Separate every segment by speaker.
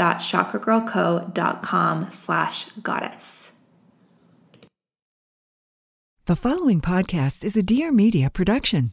Speaker 1: quiz.chakragirlco.com slash goddess.
Speaker 2: The following podcast is a Dear Media production.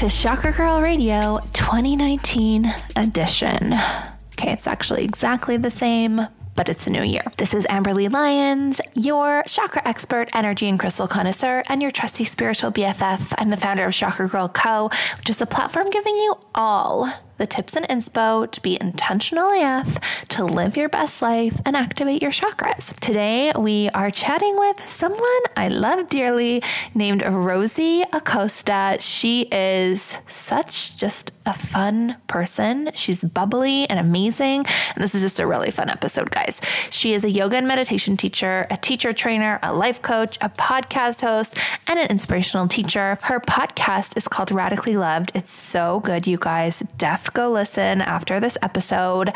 Speaker 3: To Chakra Girl Radio 2019 edition. Okay, it's actually exactly the same, but it's a new year. This is Amberly Lyons, your chakra expert, energy and crystal connoisseur, and your trusty spiritual BFF. I'm the founder of Chakra Girl Co., which is a platform giving you all the tips and inspo to be intentional AF, to live your best life and activate your chakras. Today, we are chatting with someone I love dearly named Rosie Acosta. She is such just a fun person. She's bubbly and amazing. And this is just a really fun episode, guys. She is a yoga and meditation teacher, a teacher trainer, a life coach, a podcast host, and an inspirational teacher. Her podcast is called Radically Loved. It's so good, you guys. Definitely go listen after this episode.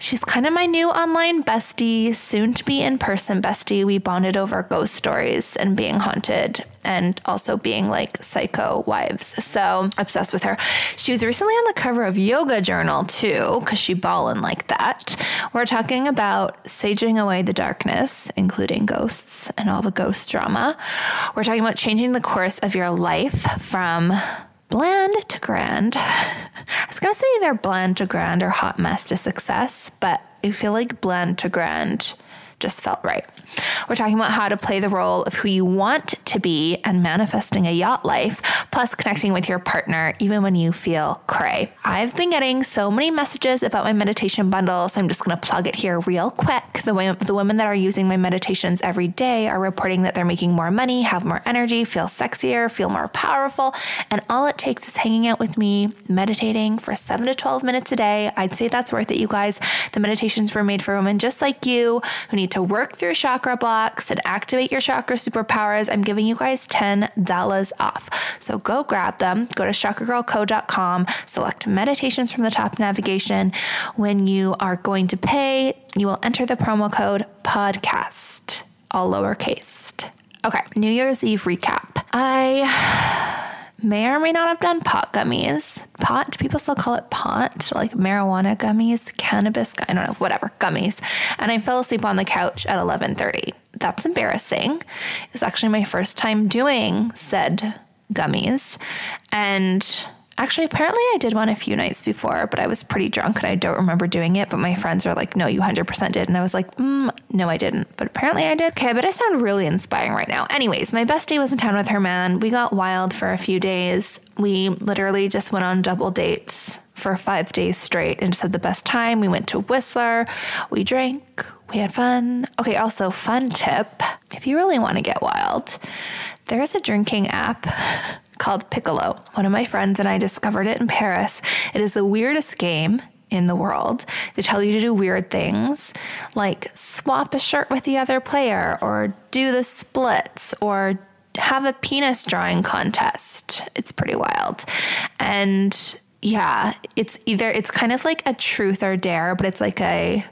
Speaker 3: She's kind of my new online bestie, soon to be in person bestie. We bonded over ghost stories and being haunted and also being like psycho wives. So obsessed with her. She was recently on the cover of Yoga Journal too, because she ballin' like that. We're talking about saging away the darkness, including ghosts and all the ghost drama. We're talking about changing the course of your life from bland to grand. I was gonna say they're bland to grand or hot mess to success, but I feel like bland to grand just felt right. We're talking about how to play the role of who you want to be and manifesting a yacht life, plus connecting with your partner even when you feel cray. I've been getting so many messages about my meditation bundle, so I'm just going to plug it here real quick. The, way, the women that are using my meditations every day are reporting that they're making more money, have more energy, feel sexier, feel more powerful, and all it takes is hanging out with me, meditating for 7 to 12 minutes a day. I'd say that's worth it, you guys. The meditations were made for women just like you who need to work through chakra blocks and activate your chakra superpowers. I'm giving you guys $10 off. So go grab them. Go to chakragirlco.com, select meditations from the top navigation. When you are going to pay, you will enter the promo code podcast, all lowercase. Okay, New Year's Eve recap. I may or may not have done pot gummies. Pot, do people still call it pot? Like marijuana gummies, cannabis, I don't know, whatever, gummies. And I fell asleep on the couch at 11:30. That's embarrassing. It was actually my first time doing said gummies. And Actually, apparently I did one a few nights before, but I was pretty drunk and I don't remember doing it. But my friends are like, no, you 100% did. And I was like, mm, no, I didn't. But apparently I did. Okay, but I sound really inspiring right now. Anyways, my bestie was in town with her man. We got wild for a few days. We literally just went on double dates for five days straight and just had the best time. We went to Whistler, we drank, we had fun. Okay, also, fun tip if you really want to get wild, there's a drinking app called Picolo. One of my friends and I discovered it in Paris. It is the weirdest game in the world. They tell you to do weird things like swap a shirt with the other player or do the splits or have a penis drawing contest. It's pretty wild. And yeah, it's either, it's kind of like a truth or dare, but it's like a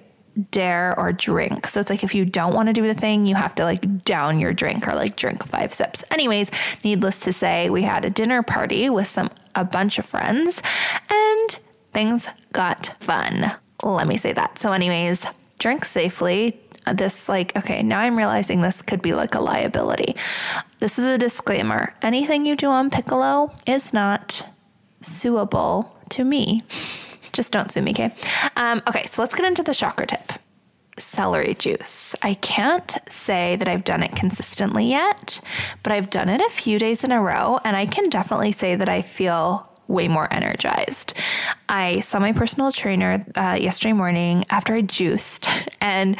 Speaker 3: dare or drink. So it's like if you don't want to do the thing, you have to like down your drink or like drink five sips. Anyways, needless to say, we had a dinner party with some, a bunch of friends and things got fun. Let me say that. So, anyways, drink safely, this like okay now i'm realizing this could be like a liability this is a disclaimer anything you do on Picolo is not suable to me just don't sue me okay um, okay so let's get into the chakra tip celery juice i can't say that i've done it consistently yet but i've done it a few days in a row and i can definitely say that i feel way more energized. I saw my personal trainer uh, yesterday morning after I juiced, and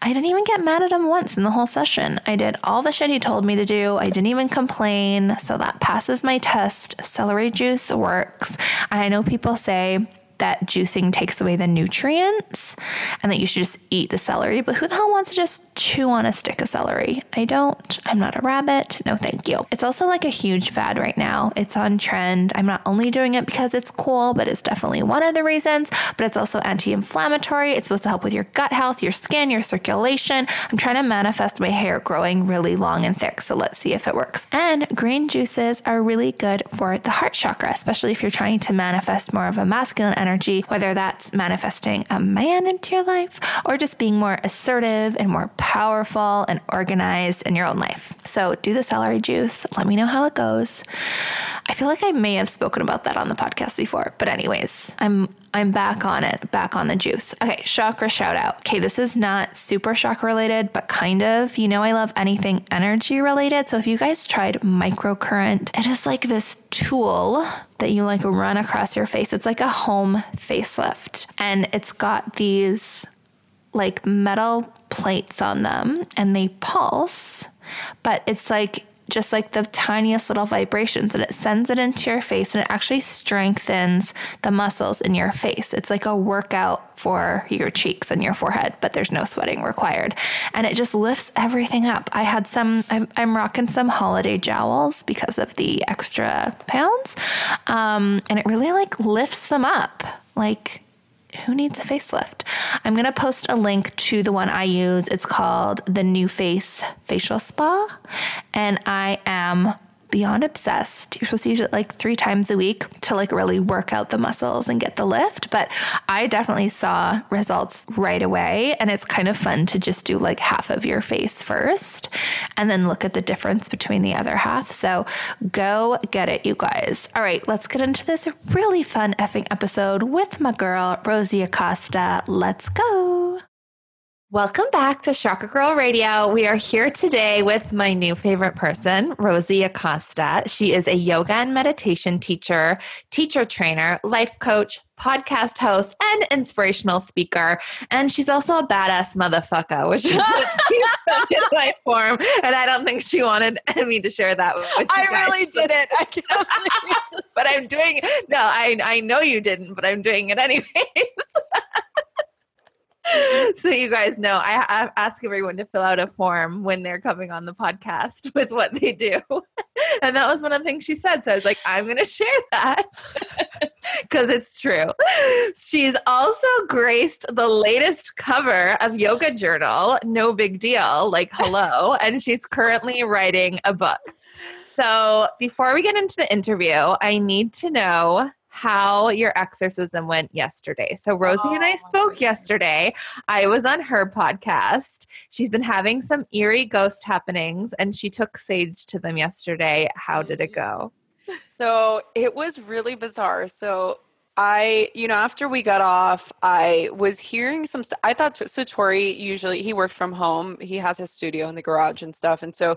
Speaker 3: I didn't even get mad at him once in the whole session. I did all the shit he told me to do. I didn't even complain. So that passes my test. Celery juice works. And I know people say, that juicing takes away the nutrients and that you should just eat the celery. But who the hell wants to just chew on a stick of celery? I don't. I'm not a rabbit. No, thank you. It's also like a huge fad right now. It's on trend. I'm not only doing it because it's cool, but it's definitely one of the reasons. But it's also anti inflammatory. It's supposed to help with your gut health, your skin, your circulation. I'm trying to manifest my hair growing really long and thick. So let's see if it works. And green juices are really good for the heart chakra, especially if you're trying to manifest more of a masculine energy energy, whether that's manifesting a man into your life or just being more assertive and more powerful and organized in your own life. So do the celery juice. Let me know how it goes. I feel like I may have spoken about that on the podcast before, but anyways, I'm I'm back on it, back on the juice. Okay, chakra shout out. Okay, this is not super chakra related, but kind of. You know, I love anything energy related. So if you guys tried microcurrent, it is like this tool that you like run across your face. It's like a home facelift, and it's got these like metal plates on them and they pulse, but it's like just like the tiniest little vibrations and it sends it into your face and it actually strengthens the muscles in your face. It's like a workout for your cheeks and your forehead, but there's no sweating required. And it just lifts everything up. I had some, I'm, I'm rocking some holiday jowls because of the extra pounds. Um, and it really like lifts them up. Like who needs a facelift? I'm going to post a link to the one I use. It's called the NuFACE Facial Spa. And I am beyond obsessed. You're supposed to use it like three times a week to like really work out the muscles and get the lift. But I definitely saw results right away. And it's kind of fun to just do like half of your face first and then look at the difference between the other half. So go get it, you guys. All right, let's get into this really fun effing episode with my girl, Rosie Acosta. Let's go. Welcome back to Chakra Girl Radio. We are here today with my new favorite person, Rosie Acosta. She is a yoga and meditation teacher, teacher trainer, life coach, podcast host, and inspirational speaker. And she's also a badass motherfucker, which is what she said in my form. And I don't think she wanted me to share that with you.
Speaker 4: I
Speaker 3: guys.
Speaker 4: really didn't. I can't believe you just
Speaker 3: but I'm doing no, I I know you didn't, but I'm doing it anyways. so you guys know I, I ask everyone to fill out a form when they're coming on the podcast with what they do. And that was one of the things she said. So i was like i'm going to share that. Because it's true. She's also graced the latest cover of yoga journal no big deal like hello and she's currently writing a book. So before we get into the interview i need to know how your exorcism went yesterday. So Rosie oh, and I oh, spoke yesterday. I was on her podcast. She's been having some eerie ghost happenings and she took Sage to them yesterday. How did it go?
Speaker 4: So it was really bizarre. So I, you know, after we got off, I was hearing some stuff. I thought, so Tori usually, he works from home. He has his studio in the garage and stuff. And so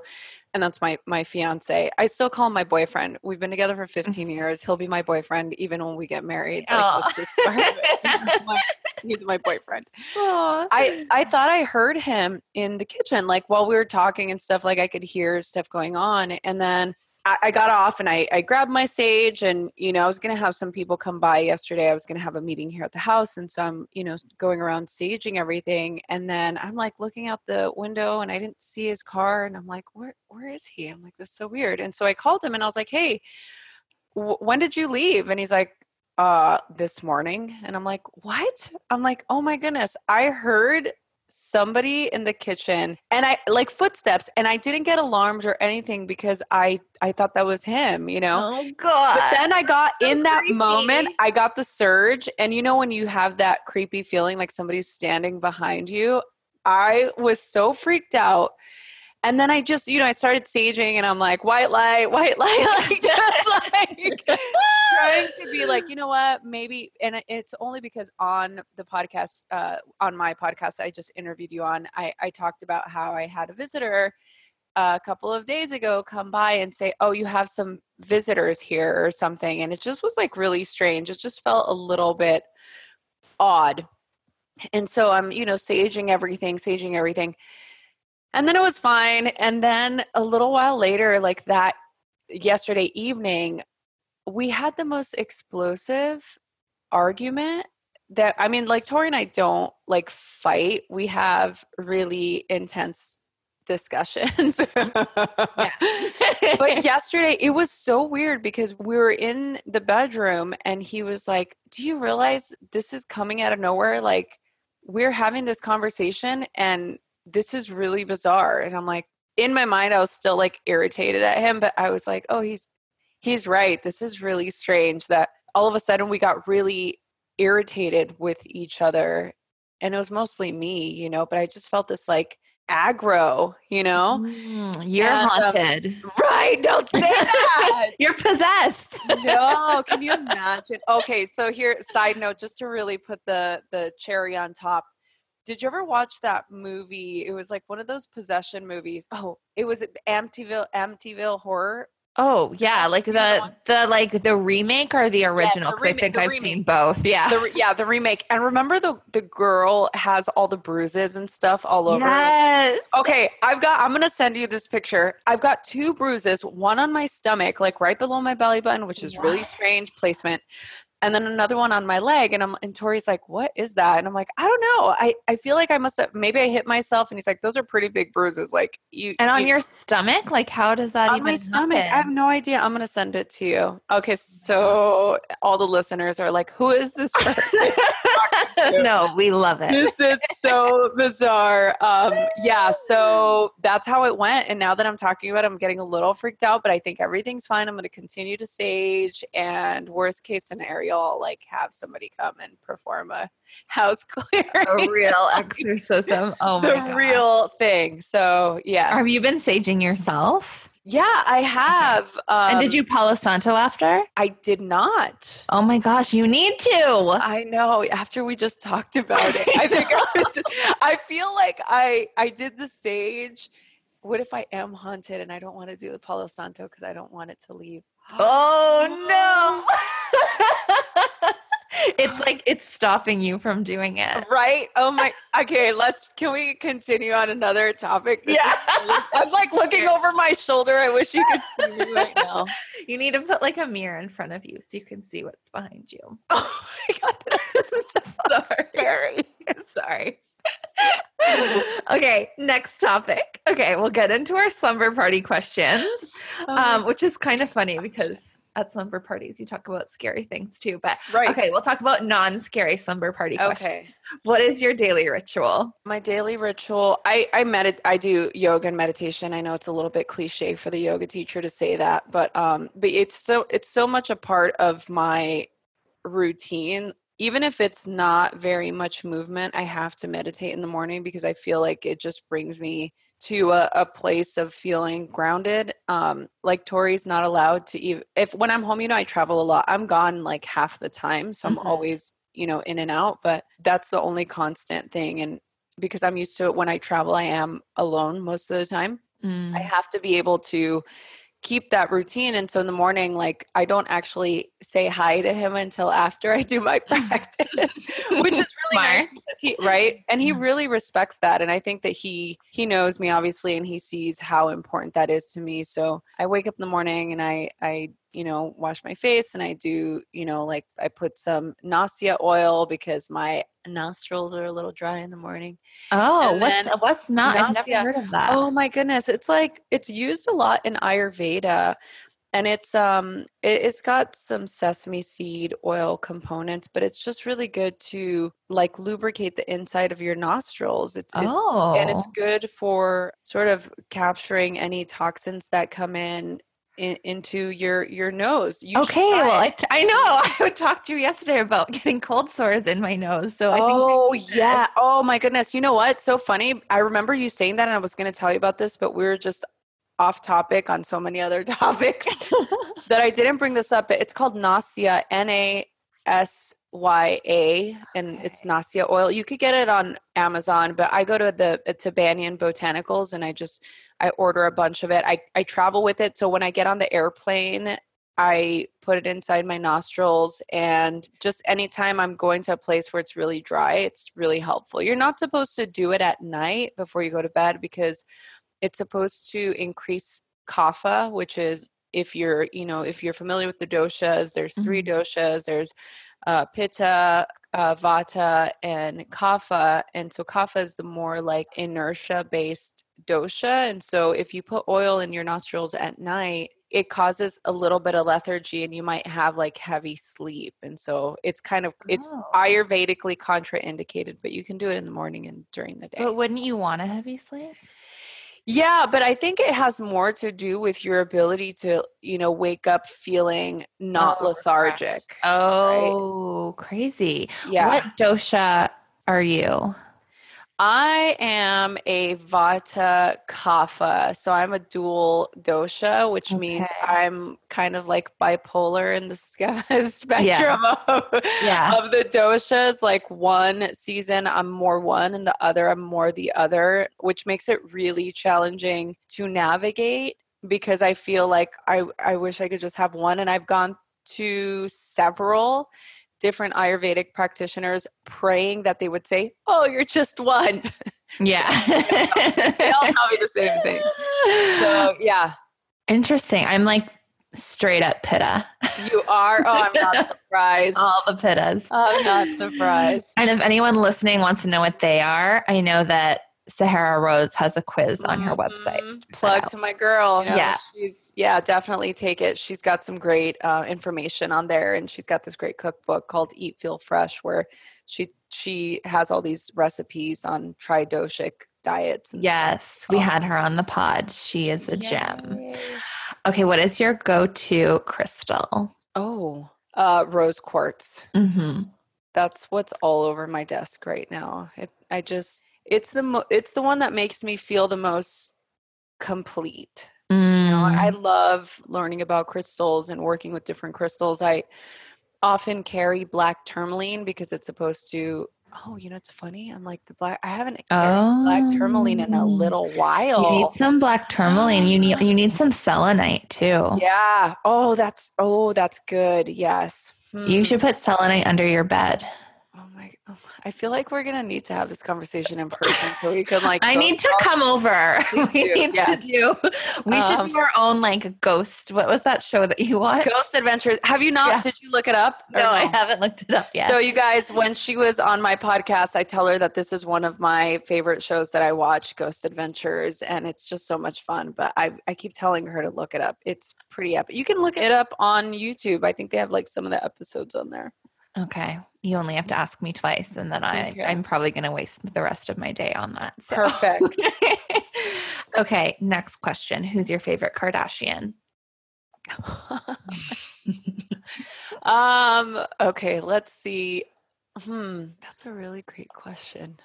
Speaker 4: and that's my my fiance. I still call him my boyfriend. We've been together for 15 mm-hmm. years. He'll be my boyfriend even when we get married. Like, just he's my boyfriend. Aww. I I thought I heard him in the kitchen, like while we were talking and stuff. Like I could hear stuff going on, and then I, I got off and I, I grabbed my sage and, you know, I was to have some people come by yesterday. I was to have a meeting here at the house. And so I'm, you know, going around saging everything. And then I'm like looking out the window and I didn't see his car. And I'm like, where, where is he? I'm like, this is so weird. And so I called him and I was like, hey, w- when did you leave? And he's like, uh, this morning. And I'm like, what? I'm like, oh my goodness. I heard somebody in the kitchen and I like footsteps and I didn't get alarmed or anything because I I thought that was him, you know.
Speaker 3: Oh god.
Speaker 4: But then I got
Speaker 3: So
Speaker 4: in that
Speaker 3: creepy.
Speaker 4: moment, I got the surge and you know when you have that creepy feeling like somebody's standing behind you, I was so freaked out. And then I just, you know, I started saging and I'm like, white light, white light, like just like trying to be like, you know what, maybe, and it's only because on the podcast, uh, on my podcast I just interviewed you on, I, I talked about how I had a visitor a couple of days ago come by and say, oh, you have some visitors here or something. And it just was like really strange. It just felt a little bit odd. And so I'm, you know, saging everything, saging everything. And then it was fine. And then a little while later, like that yesterday evening, we had the most explosive argument that I mean, like Tori and I don't like fight. We have really intense discussions. but yesterday it was so weird because we were in the bedroom and he was like, Do you realize this is coming out of nowhere? Like, we're having this conversation and this is really bizarre. And I'm like, in my mind, I was still like irritated at him, but I was like, Oh, he's he's right. This is really strange that all of a sudden we got really irritated with each other. And it was mostly me, you know, but I just felt this like aggro, you know?
Speaker 3: Mm, you're
Speaker 4: And, um,
Speaker 3: haunted.
Speaker 4: Right. Don't say that.
Speaker 3: you're possessed.
Speaker 4: no, can you imagine? Okay, so here side note just to really put the the cherry on top. Did you ever watch that movie? It was like one of those possession movies. Oh, it was Amityville Amityville horror.
Speaker 3: Oh yeah, like the the like the remake or the original?
Speaker 4: the
Speaker 3: 'Cause I think I've
Speaker 4: remake.
Speaker 3: seen both. Yeah.
Speaker 4: The yeah, the remake. And remember the the girl has all the bruises and stuff all over.
Speaker 3: yes.
Speaker 4: Okay, I've got I'm going to send you this picture. I've got two bruises, one on my stomach like right below my belly button, which is really strange placement. And then another one on my leg and I'm and Tori's like, "What is that?" And I'm like, "I don't know. I I feel like I must have maybe I hit myself." And he's like, "Those are pretty big bruises. Like you
Speaker 3: And on
Speaker 4: you-
Speaker 3: your stomach, like how does that
Speaker 4: on
Speaker 3: even
Speaker 4: my stomach. I have no idea. I'm gonna send it to you. Okay, so all the listeners are like, "Who is this person?"
Speaker 3: no, we love it.
Speaker 4: this is so bizarre. Um, yeah, so that's how it went. And now that I'm talking about it, I'm getting a little freaked out, but I think everything's fine. I'm going to continue to sage. And worst case scenario, I'll like have somebody come and perform a house clearing.
Speaker 3: A real exorcism. Oh my
Speaker 4: the
Speaker 3: god.
Speaker 4: real thing. So, yes.
Speaker 3: Have you been saging yourself?
Speaker 4: Yeah, I have. Um,
Speaker 3: and did you Palo Santo after?
Speaker 4: I did not.
Speaker 3: Oh my gosh, you need to.
Speaker 4: I know. After we just talked about it, I think I, was I feel like I I did the sage. What if I am haunted and I don't want to do the Palo Santo because I don't want it to leave?
Speaker 3: Oh no. it's like it's stopping you from doing it.
Speaker 4: Right? Oh my. Okay, let's. Can we continue on another topic? This
Speaker 3: Yeah.
Speaker 4: really- I'm like looking over my shoulder. I wish you could see me right now.
Speaker 3: You need to put like a mirror in front of you so you can see what's behind you.
Speaker 4: Oh my god, this is so scary.
Speaker 3: Sorry. okay, next topic. Okay, we'll get into our slumber party questions, um, which is kind of funny because at slumber parties you talk about scary things too. But
Speaker 4: Right.
Speaker 3: okay, we'll talk about non-scary slumber party questions.
Speaker 4: Okay.
Speaker 3: What is your daily ritual?
Speaker 4: My daily ritual, I I medit I do yoga and meditation. I know it's a little bit cliche for the yoga teacher to say that, but um but it's so it's so much a part of my routine. Even if it's not very much movement, I have to meditate in the morning because I feel like it just brings me to a, a place of feeling grounded. Um, like Tori's not allowed to even if when I'm home, you know, I travel a lot. I'm gone like half the time, so I'm
Speaker 3: Mhm.
Speaker 4: always you know in and out. But that's the only constant thing, and because I'm used to it when I travel, I am alone most of the time. I have to be able to keep that routine and so in the morning like i don't actually say hi to him until after i do my practice which is really nice
Speaker 3: smart.
Speaker 4: because he right and he mm-hmm. really respects that and i think that he he knows me obviously and he sees how important that is to me so i wake up in the morning and i i you know wash my face and i do you know like i put some Nasya oil because my nostrils are a little dry in the morning
Speaker 3: Oh,
Speaker 4: And
Speaker 3: what's what's not? I've never heard of that.
Speaker 4: Oh my goodness, it's like it's used a lot in Ayurveda and it's um it, it's got some sesame seed oil components, but it's just really good to like lubricate the inside of your nostrils. It's, it's
Speaker 3: oh,
Speaker 4: and it's good for sort of capturing any toxins that come in, in into your your nose. You
Speaker 3: okay. Well. I, t- I know. I talked to you yesterday about getting cold sores in my nose. So I think
Speaker 4: Oh yeah. Oh my goodness. You know what? So funny. I remember you saying that and I was going to tell you about this, but we were just off topic on so many other topics that I didn't bring this up. But it's called Nasya, N A S Y A, and it's Nasya oil. You could get it on Amazon, but I go to the uh, to Banyan Botanicals and I just I order a bunch of it. I I travel with it, so when I get on the airplane, I put it inside my nostrils and just anytime I'm going to a place where it's really dry, it's really helpful. You're not supposed to do it at night before you go to bed because it's supposed to increase kapha, which is if you're, you know, if you're familiar with the doshas, there's 3 doshas, there's uh, pitta, uh, vata, and kapha. And so kapha is the more like inertia based dosha. And so if you put oil in your nostrils at night, it causes a little bit of lethargy and you might have like heavy sleep. And so it's kind of it's
Speaker 3: Oh.
Speaker 4: ayurvedically contraindicated, but you can do it in the morning and during the day.
Speaker 3: But wouldn't you want a heavy sleep?
Speaker 4: Yeah, but I think it has more to do with your ability to, you know, wake up feeling not
Speaker 3: Oh,
Speaker 4: lethargic.
Speaker 3: Oh, crazy.
Speaker 4: Yeah.
Speaker 3: What dosha are you?
Speaker 4: I am a Vata Kapha, so I'm a dual dosha, which means I'm kind of like bipolar in the spectrum of,
Speaker 3: Yeah.
Speaker 4: of the doshas. Like one season I'm more one, and the other I'm more the other, which makes it really challenging to navigate because I feel like I I wish I could just have one, and I've gone to several different ayurvedic practitioners praying that they would say oh you're just one
Speaker 3: Yeah.
Speaker 4: they all tell me the same thing so yeah
Speaker 3: Interesting. I'm like straight up pitta.
Speaker 4: you are oh i'm not surprised
Speaker 3: All the pittas.
Speaker 4: i'm not surprised
Speaker 3: And if anyone listening wants to know what they are, I know that Sahara Rose has a quiz on her website.
Speaker 4: Mhm. plug to my girl you know,
Speaker 3: Yeah.
Speaker 4: she's yeah definitely take it she's got some great uh, information on there and she's got this great cookbook called eat feel fresh where she she has all these recipes on tridoshic diets and stuff.
Speaker 3: Yes, we
Speaker 4: Awesome.
Speaker 3: had her on the pod. She is a gem. Okay, what is your go-to crystal?
Speaker 4: Oh, uh, rose quartz.
Speaker 3: Mm-hmm.
Speaker 4: That's what's all over my desk right now. It, I just, it's the, mo- it's the one that makes me feel the most complete. You know, I
Speaker 3: Mm.
Speaker 4: love learning about crystals and working with different crystals. I often carry black tourmaline because it's supposed to. Oh, you know, it's funny. I'm like the black. I haven't carried black tourmaline in a
Speaker 3: Oh.
Speaker 4: little
Speaker 3: You
Speaker 4: while.
Speaker 3: need some black tourmaline. You need you need some selenite too.
Speaker 4: yeah. Oh, that's. Oh, that's good. Yes.
Speaker 3: You
Speaker 4: Hmm.
Speaker 3: should put selenite under your bed.
Speaker 4: Oh my! oh, I feel like we're gonna need to have this conversation in person so we can like.
Speaker 3: I need to
Speaker 4: talk-
Speaker 3: come over.
Speaker 4: Please
Speaker 3: we need
Speaker 4: yes.
Speaker 3: to do. We should
Speaker 4: Um,
Speaker 3: do our own like ghost. What was that show that you watched?
Speaker 4: Ghost Adventures. Have you not?
Speaker 3: Yeah.
Speaker 4: Did you look it up? or
Speaker 3: No, I haven't looked it up yet.
Speaker 4: So you guys, when she was on my podcast, I tell her that this is one of my favorite shows that I watch, Ghost Adventures, and it's just so much fun. But I I keep telling her to look it up. It's pretty epic. You can look it up on YouTube. I think they have like some of the episodes on there.
Speaker 3: Okay, you only have to ask me twice, and then I
Speaker 4: Okay.
Speaker 3: I'm probably going to waste the rest of my day on that. so.
Speaker 4: Perfect.
Speaker 3: okay, next question. Who's your favorite Kardashian?
Speaker 4: um. Okay. Let's see. Hmm. That's a really great question.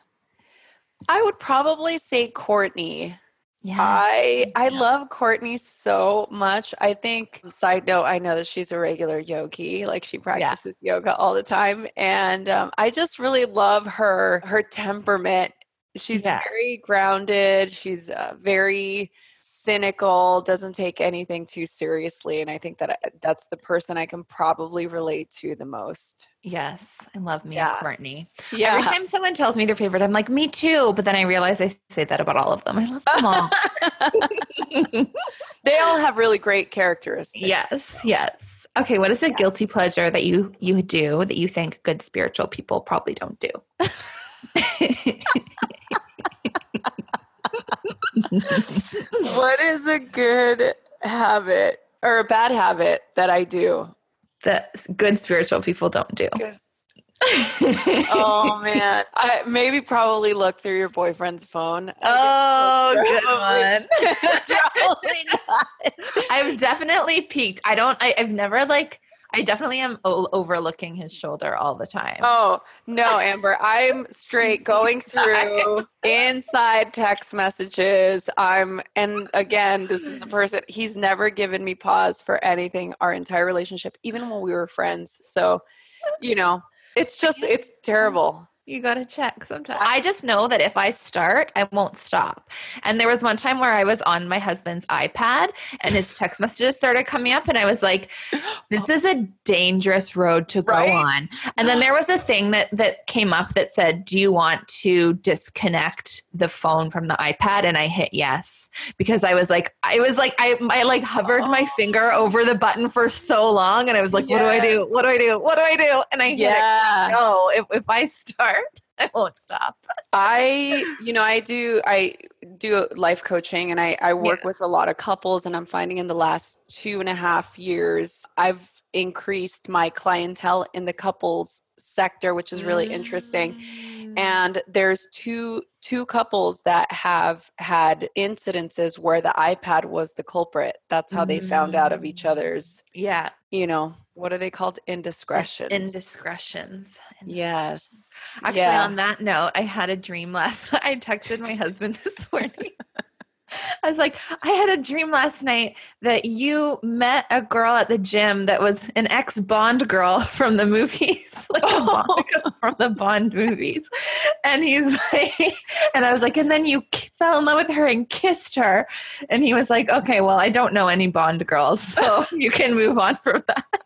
Speaker 4: I would probably say Kourtney.
Speaker 3: Yeah.
Speaker 4: I I love Kourtney so much. I think side note, I know that she's a regular yogi, like she practices yoga all the time, and um, I just really love her her temperament. She's
Speaker 3: Yeah.
Speaker 4: very grounded. She's uh, very cynical, doesn't take anything too seriously. And I think that I, that's the person I can probably relate to the most.
Speaker 3: Yes, I love me
Speaker 4: Yeah.
Speaker 3: Kourtney.
Speaker 4: Yeah.
Speaker 3: Every time someone tells me their favorite, I'm like, me too. But then I realize I say that about all of them. I love them all.
Speaker 4: they all have really great characteristics.
Speaker 3: yes, yes. Okay, what is a guilty pleasure that you you do that you think good spiritual people probably don't do?
Speaker 4: What is a good habit or a bad habit that I do?
Speaker 3: that good spiritual people don't do.
Speaker 4: Oh man, I maybe probably look through your boyfriend's phone.
Speaker 3: Oh, good one. Probably not. I've definitely peeked. I don't. I, I've never like. I definitely am o- overlooking his shoulder all the time.
Speaker 4: Oh no, Amber! I'm straight going through inside text messages. I'm, and again, this is a person. He's never given me pause for anything our entire relationship, even when we were friends. So, you know, it's just it's terrible.
Speaker 3: You got to check sometimes. I just know that if I start, I won't stop. And there was one time where I was on my husband's iPad and his text messages started coming up, and I was like, "This is a dangerous road to go
Speaker 4: Right?
Speaker 3: on." And then there was a thing that that came up that said, "Do you want to disconnect the phone from the iPad?" And I hit yes because I was like, I was like, I I like hovered my oh. finger over the button for so long, and I was like, "What do I do? What do I do? What do I do?" And I hit it
Speaker 4: Yeah.
Speaker 3: no, if, if I start, I won't stop.
Speaker 4: I, you know, I do, I do life coaching and I, I work
Speaker 3: Yeah.
Speaker 4: with a lot of couples and I'm finding in the last two and a half years, I've increased my clientele in the couples sector, which is really interesting.
Speaker 3: Mm.
Speaker 4: And there's two, two couples that have had incidences where the iPad was the culprit. That's how they found out of each
Speaker 3: Mm.
Speaker 4: other's,
Speaker 3: Yeah,
Speaker 4: you know, what are they called? Indiscretions.
Speaker 3: indiscretions.
Speaker 4: Yes.
Speaker 3: Actually,
Speaker 4: yeah.
Speaker 3: on that note, I had a dream last. I texted my husband this morning. I was like, I had a dream last night that you met a girl at the gym that was an ex Bond girl from the movies, like oh. girl from the Bond movies. And he's like, and I was like, and then you fell in love with her and kissed her. And he was like, okay, well, I don't know any Bond girls, so you can move on from that.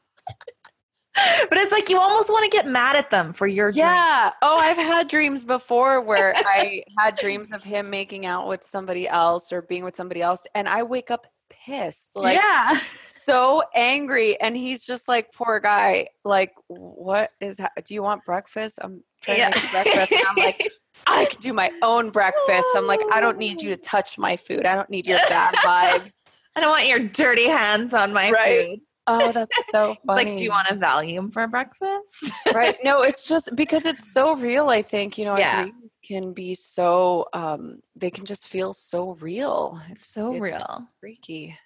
Speaker 3: But it's like you almost want to get mad at them for your dream.
Speaker 4: Yeah. Oh, I've had dreams before where I had dreams of him making out with somebody else or being with somebody else, and I wake up pissed, like
Speaker 3: yeah.
Speaker 4: so angry, and he's just like, "Poor guy. Like, what is? Ha- do you want breakfast? I'm trying
Speaker 3: Yeah.
Speaker 4: to make breakfast." And I'm like, "I can do my own breakfast." I'm like, "I don't need you to touch my food. I don't need your bad vibes."
Speaker 3: I don't want your dirty hands on my
Speaker 4: Right.
Speaker 3: food.
Speaker 4: Oh, that's so funny.
Speaker 3: Like, do you want a Valium for breakfast?
Speaker 4: right no it's just because it's so real i think you know
Speaker 3: Yeah.
Speaker 4: dreams can be so um they can just feel so real it's
Speaker 3: so
Speaker 4: it's
Speaker 3: real.
Speaker 4: freaky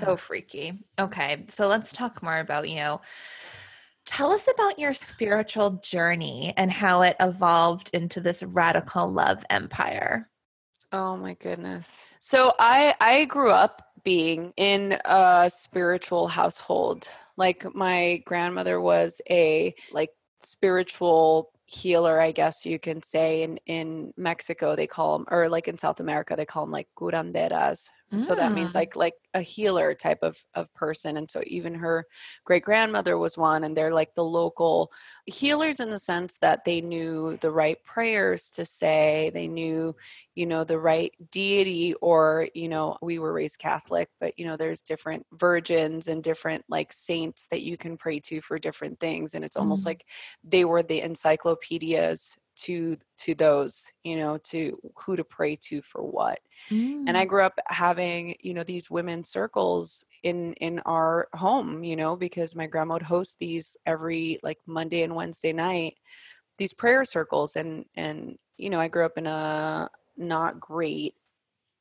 Speaker 3: So freaky. Okay, so let's talk more about you. Tell us about your spiritual journey and how it evolved into this radical love empire.
Speaker 4: oh my goodness so i i grew up being in a spiritual household. Like my grandmother was a like spiritual healer i guess you can say in in mexico they call them or like in south america they call them like curanderas And so that means
Speaker 3: Mm.
Speaker 4: like like a healer type of of person and so even her great grandmother was one and they're like the local healers in the sense that they knew the right prayers to say they knew you know the right deity or you know we were raised catholic but you know there's different virgins and different like saints that you can pray to for different things and it's almost
Speaker 3: Mhm.
Speaker 4: like they were the encyclopedias to to those you know to who to pray to for what. And i mm. grew up having you know these women circles in in our home you know because my grandma would host these every like monday and wednesday night these prayer circles. And and you know i grew up in a not great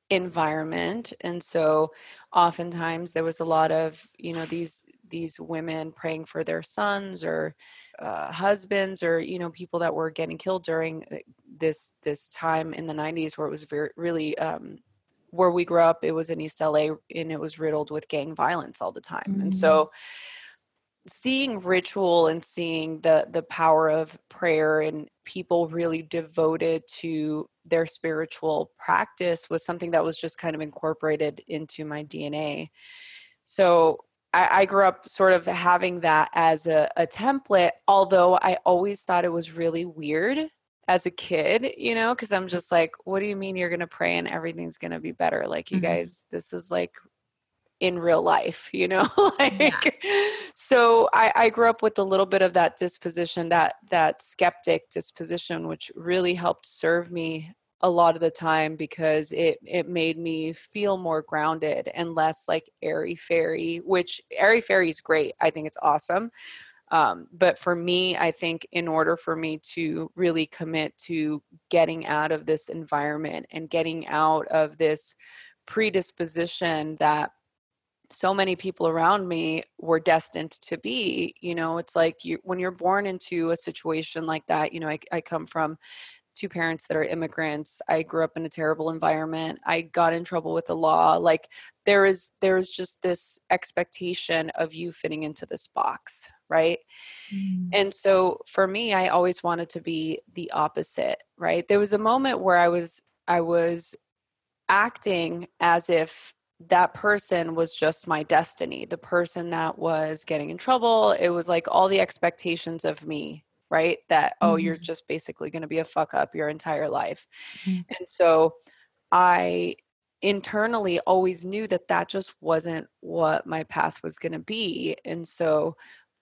Speaker 4: environment and so oftentimes there was a lot of you know these these women praying for their sons or uh, husbands or you know people that were getting killed during uh, this this time in the 90s where it was very really um where we grew up it was in east la and it was riddled with gang violence all the time. And so seeing ritual and seeing the the power of prayer and people really devoted to their spiritual practice was something that was just kind of incorporated into my DNA. So I, I grew up sort of having that as a, a template, although I always thought it was really weird as a kid, you know, because I'm just like, what do you mean you're going to pray and everything's going to be better? Like, you mm-hmm. guys, this is like in real life, you know, like, yeah. so I, I grew up with a little bit of that disposition, that, that skeptic disposition, which really helped serve me a lot of the time because it it made me feel more grounded and less like airy fairy which airy fairy is great i think it's awesome um, but for me i think in order for me to really commit to getting out of this environment and getting out of this predisposition that so many people around me were destined to be you know it's like you when you're born into a situation like that you know i, I come from two parents that are immigrants i grew up in a terrible environment i got in trouble with the law like there is there is just this expectation of you fitting into this box right mm. and so for me i always wanted to be the opposite right there was a moment where i was i was acting as if that person was just my destiny the person that was getting in trouble it was like all the expectations of me right? That, mm-hmm. oh, you're mm-hmm. just basically going to be a fuck up your entire life. Mm-hmm. And so I internally always knew that that just wasn't what my path was going to be. And so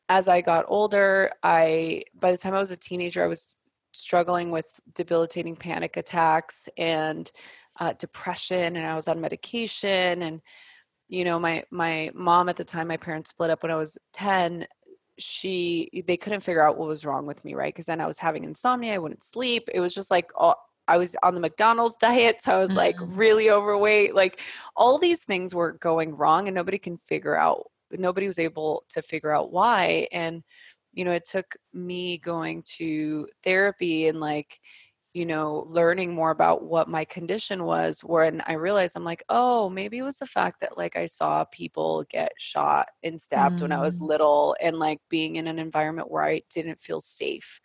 Speaker 4: as I got older, I, by the time I was a teenager, I was struggling with debilitating panic attacks and uh, depression, and I was on medication. And you know, my my mom at the time, my parents split up when I was ten she they couldn't figure out what was wrong with me right because then i was having insomnia i wouldn't sleep it was just like all, i was on the mcdonald's diet so i was mm-hmm. like really overweight like all these things were going wrong and nobody can figure out nobody was able to figure out why and you know it took me going to therapy and like you know, learning more about what my condition was, when I realized I'm like, oh, maybe it was the fact that like I saw people get shot and stabbed mm. when I was mm. little and like being in an environment where I didn't feel safe.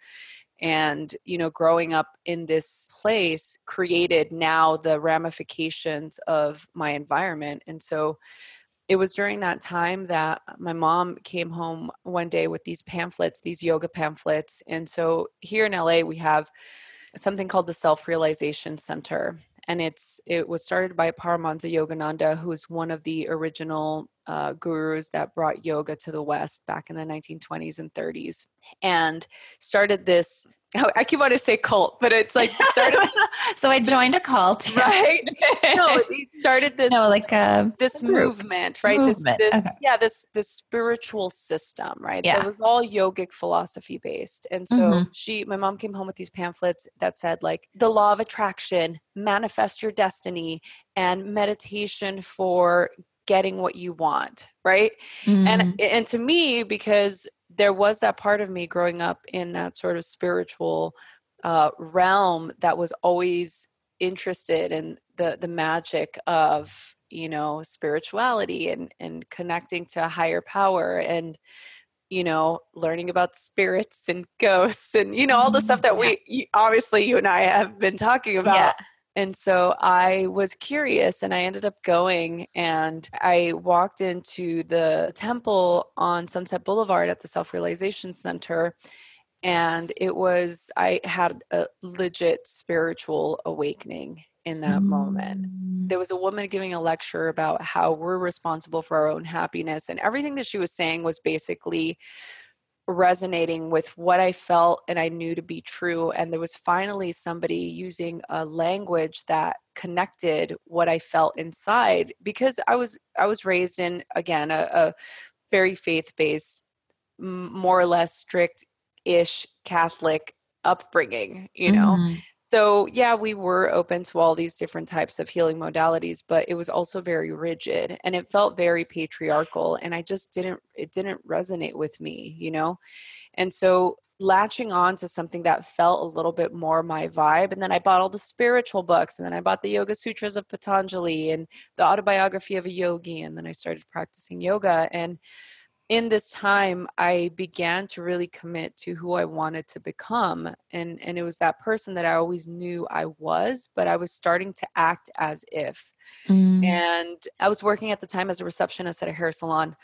Speaker 4: And, you know, growing up in this place created now the ramifications of my environment. And so, it was during that time that my mom came home one day with these pamphlets, these yoga pamphlets. And so here in LA, we have something called the Self Realization Center. And it's it was started by Paramahansa Yogananda, who is one of the original uh, gurus that brought yoga to the West back in the 1920s and 30s, and started this I keep wanting to say cult, but it's like started.
Speaker 3: so I joined a cult,
Speaker 4: right? no, it started this
Speaker 3: no, like a,
Speaker 4: this movement, right?
Speaker 3: Movement.
Speaker 4: This, this
Speaker 3: okay.
Speaker 4: yeah, this this spiritual system, right?
Speaker 3: Yeah.
Speaker 4: It was all yogic philosophy based, and so mm-hmm. she, my mom, came home with these pamphlets that said like the law of attraction, manifest your destiny, and meditation for getting what you want, right? Mm-hmm. And and to me, because there was that part of me growing up in that sort of spiritual uh, realm that was always interested in the the magic of you know spirituality and and connecting to a higher power and you know learning about spirits and ghosts and you know all the stuff that mm-hmm. we obviously you and I have been talking about yeah. And so I was curious and I ended up going and I walked into the temple on Sunset Boulevard at the Self Realization Center. And it was, I had a legit spiritual awakening in that mm. moment. There was a woman giving a lecture about how we're responsible for our own happiness. And everything that she was saying was basically resonating with what I felt and I knew to be true. And there was finally somebody using a language that connected what I felt inside because I was I was raised in again a, a very faith based, more or less strict ish Catholic upbringing. You know. Mm-hmm. So, yeah, we were open to all these different types of healing modalities, but it was also very rigid and it felt very patriarchal and I just didn't it didn't resonate with me, you know? And so latching on to something that felt a little bit more my vibe and then I bought all the spiritual books and then I bought the Yoga Sutras of Patanjali and the autobiography of a yogi and then I started practicing yoga and in this time i began to really commit to who i wanted to become and and it was that person that i always knew i was but i was starting to act as if mm. and i was working at the time as a receptionist at a hair salon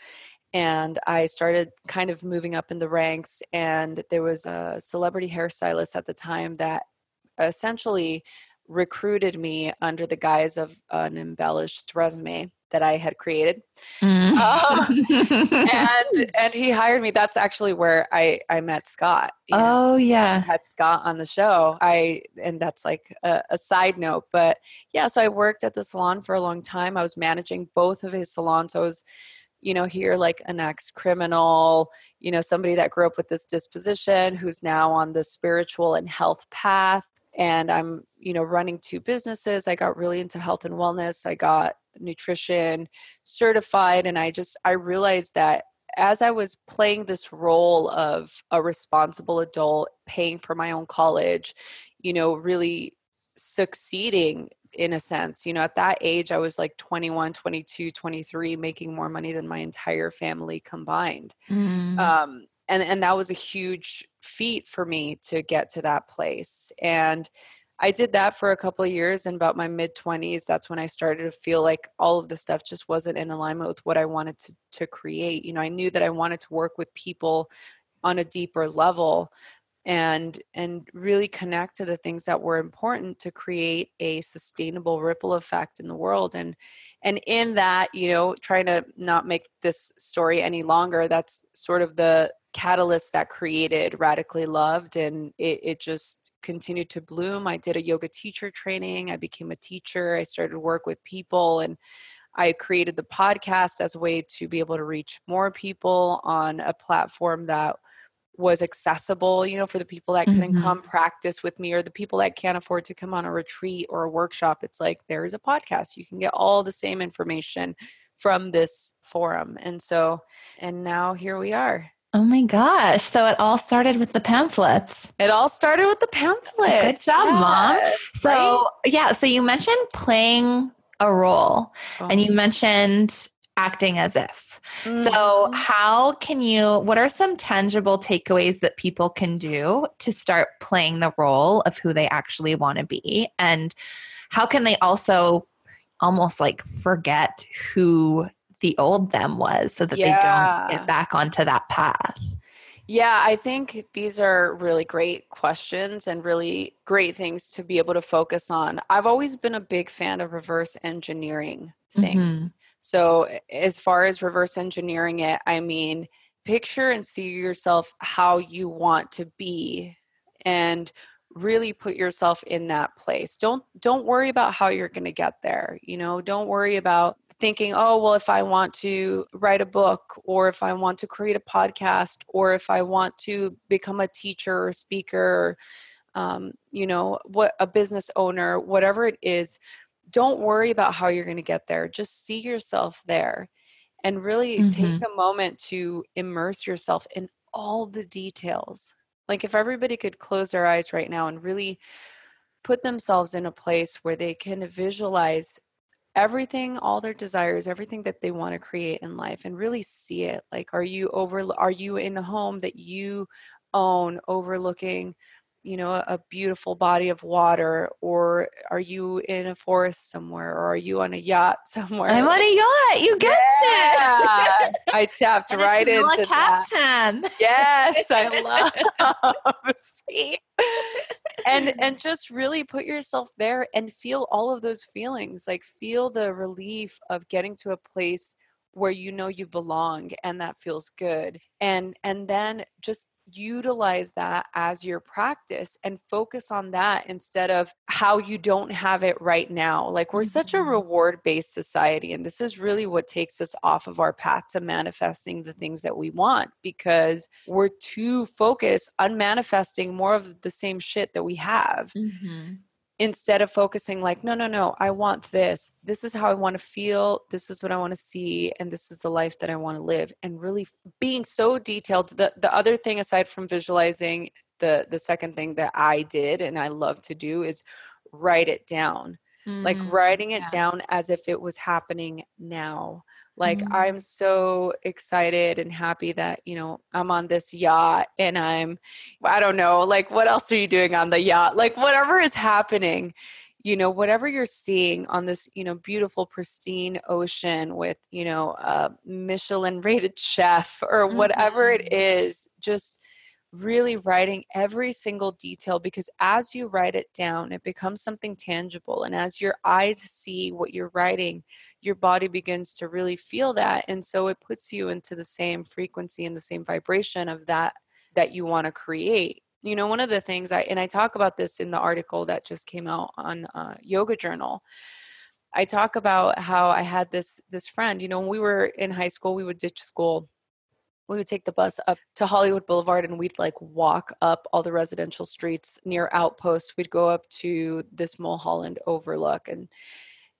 Speaker 4: and I started kind of moving up in the ranks. And there was a celebrity hairstylist at the time that essentially recruited me under the guise of an embellished resume that I had created. Mm. Um, and and he hired me. That's actually where I I met Scott.
Speaker 3: Oh know, yeah,
Speaker 4: had Scott on the show. I and that's like a, a, side note, but yeah. So I worked at the salon for a long time. I was managing both of his salons. So I was you know, here like an ex criminal, you know, somebody that grew up with this disposition who's now on the spiritual and health path. And I'm, you know, running two businesses. I got really into health and wellness. I got nutrition certified. And I just, I realized that as I was playing this role of a responsible adult, paying for my own college, you know, really succeeding in a sense you know at that age i was like 21 22 23 making more money than my entire family combined mm. um, and and that was a huge feat for me to get to that place and i did that for a couple of years and about my mid 20s that's when i started to feel like all of the stuff just wasn't in alignment with what i wanted to to create you know i knew that i wanted to work with people on a deeper level and and really connect to the things that were important to create a sustainable ripple effect in the world and and in that you know trying to not make this story any longer that's sort of the catalyst that created radically loved and it, it just continued to bloom i did a yoga teacher training i became a teacher i started to work with people and I created the podcast as a way to be able to reach more people on a platform that was accessible, you know, for the people that couldn't mm-hmm. come practice with me or the people that can't afford to come on a retreat or a workshop. It's like there is a podcast. You can get all the same information from this forum. And so, and now here we are.
Speaker 3: Oh my gosh. So it all started with the pamphlets.
Speaker 4: It all started with the pamphlets.
Speaker 3: Good job, mom. So, right? yeah. So you mentioned playing a role oh. and you mentioned acting as if. Mm-hmm. So, how can you, what are some tangible takeaways that people can do to start playing the role of who they actually want to be? And how can they also almost like forget who the old them was so that yeah. they don't get back onto that path?
Speaker 4: Yeah, I think these are really great questions and really great things to be able to focus on. I've always been a big fan of reverse engineering things. Mm-hmm. So, as far as reverse engineering it, I mean, picture and see yourself how you want to be and really put yourself in that place. Don't don't worry about how you're going to get there. You know, don't worry about thinking, "Oh, well if I want to write a book or if I want to create a podcast or if I want to become a teacher or speaker, um, you know, what a business owner, whatever it is, don't worry about how you're going to get there. Just see yourself there and really mm-hmm. take a moment to immerse yourself in all the details. Like if everybody could close their eyes right now and really put themselves in a place where they can visualize everything all their desires everything that they want to create in life and really see it like are you over are you in a home that you own overlooking you know a beautiful body of water or are you in a forest somewhere or are you on a yacht somewhere?
Speaker 3: I'm on a yacht you guessed yeah.
Speaker 4: it. I tapped right into that. yes i love see and and just really put yourself there and feel all of those feelings like feel the relief of getting to a place where you know you belong and that feels good. And and then just utilize that as your practice and focus on that instead of how you don't have it right now. Like, we're such a mm-hmm. reward based society, and this is really what takes us off of our path to manifesting the things that we want because we're too focused on manifesting more of the same shit that we have. Mm-hmm instead of focusing like no no no i want this. This is how i want to feel. This is what i want to see and this is the life that i want to live. And really being so detailed. The the other thing aside from visualizing the the second thing that i did and i love to do is write it down. Like
Speaker 1: Mm,
Speaker 4: writing it
Speaker 1: yeah.
Speaker 4: down as if it was happening now. Like
Speaker 1: Mm.
Speaker 4: I'm so excited and happy that, you know, I'm on this yacht and I'm I don't know, like what else are you doing on the yacht? Like whatever is happening, you know, whatever you're seeing on this, you know, beautiful pristine ocean with, you know, a Michelin rated chef or whatever it is, just really writing every single detail because as you write it down, it becomes something tangible. And as your eyes see what you're writing, your body begins to really feel that. And so it puts you into the same frequency and the same vibration of that that you want to create. You know, one of the things I, and I talk about this in the article that just came out on uh, Yoga Journal. I talk about how I had this this friend. You know, when we were in high school, we would ditch school we would take the bus up to Hollywood Boulevard and we'd like walk up all the residential streets near outposts. We'd go up to this Mulholland overlook and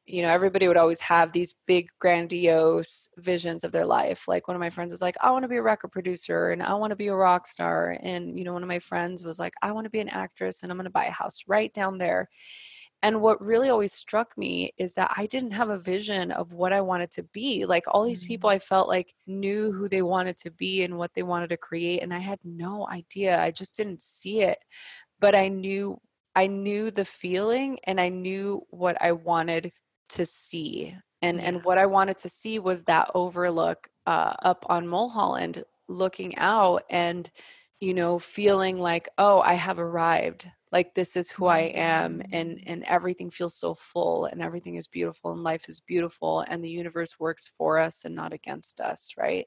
Speaker 4: you know everybody would always have these big grandiose visions of their life like one of my friends was like i want to be a record producer and i want to be a rock star and you know one of my friends was like i want to be an actress and i'm going to buy a house right down there and what really always struck me is that I didn't have a vision of what I wanted to be. Like all these mm-hmm. people I felt like knew who they wanted to be and what they wanted to create and I had no idea. I just didn't see it. But I knew I knew the feeling and I knew what I wanted to see. And and what I wanted to see was that overlook uh, up on Mulholland looking out and you know feeling like oh I have arrived. Like this is who i am and and everything feels so full and everything is beautiful and life is beautiful and the universe works for us and not against us right?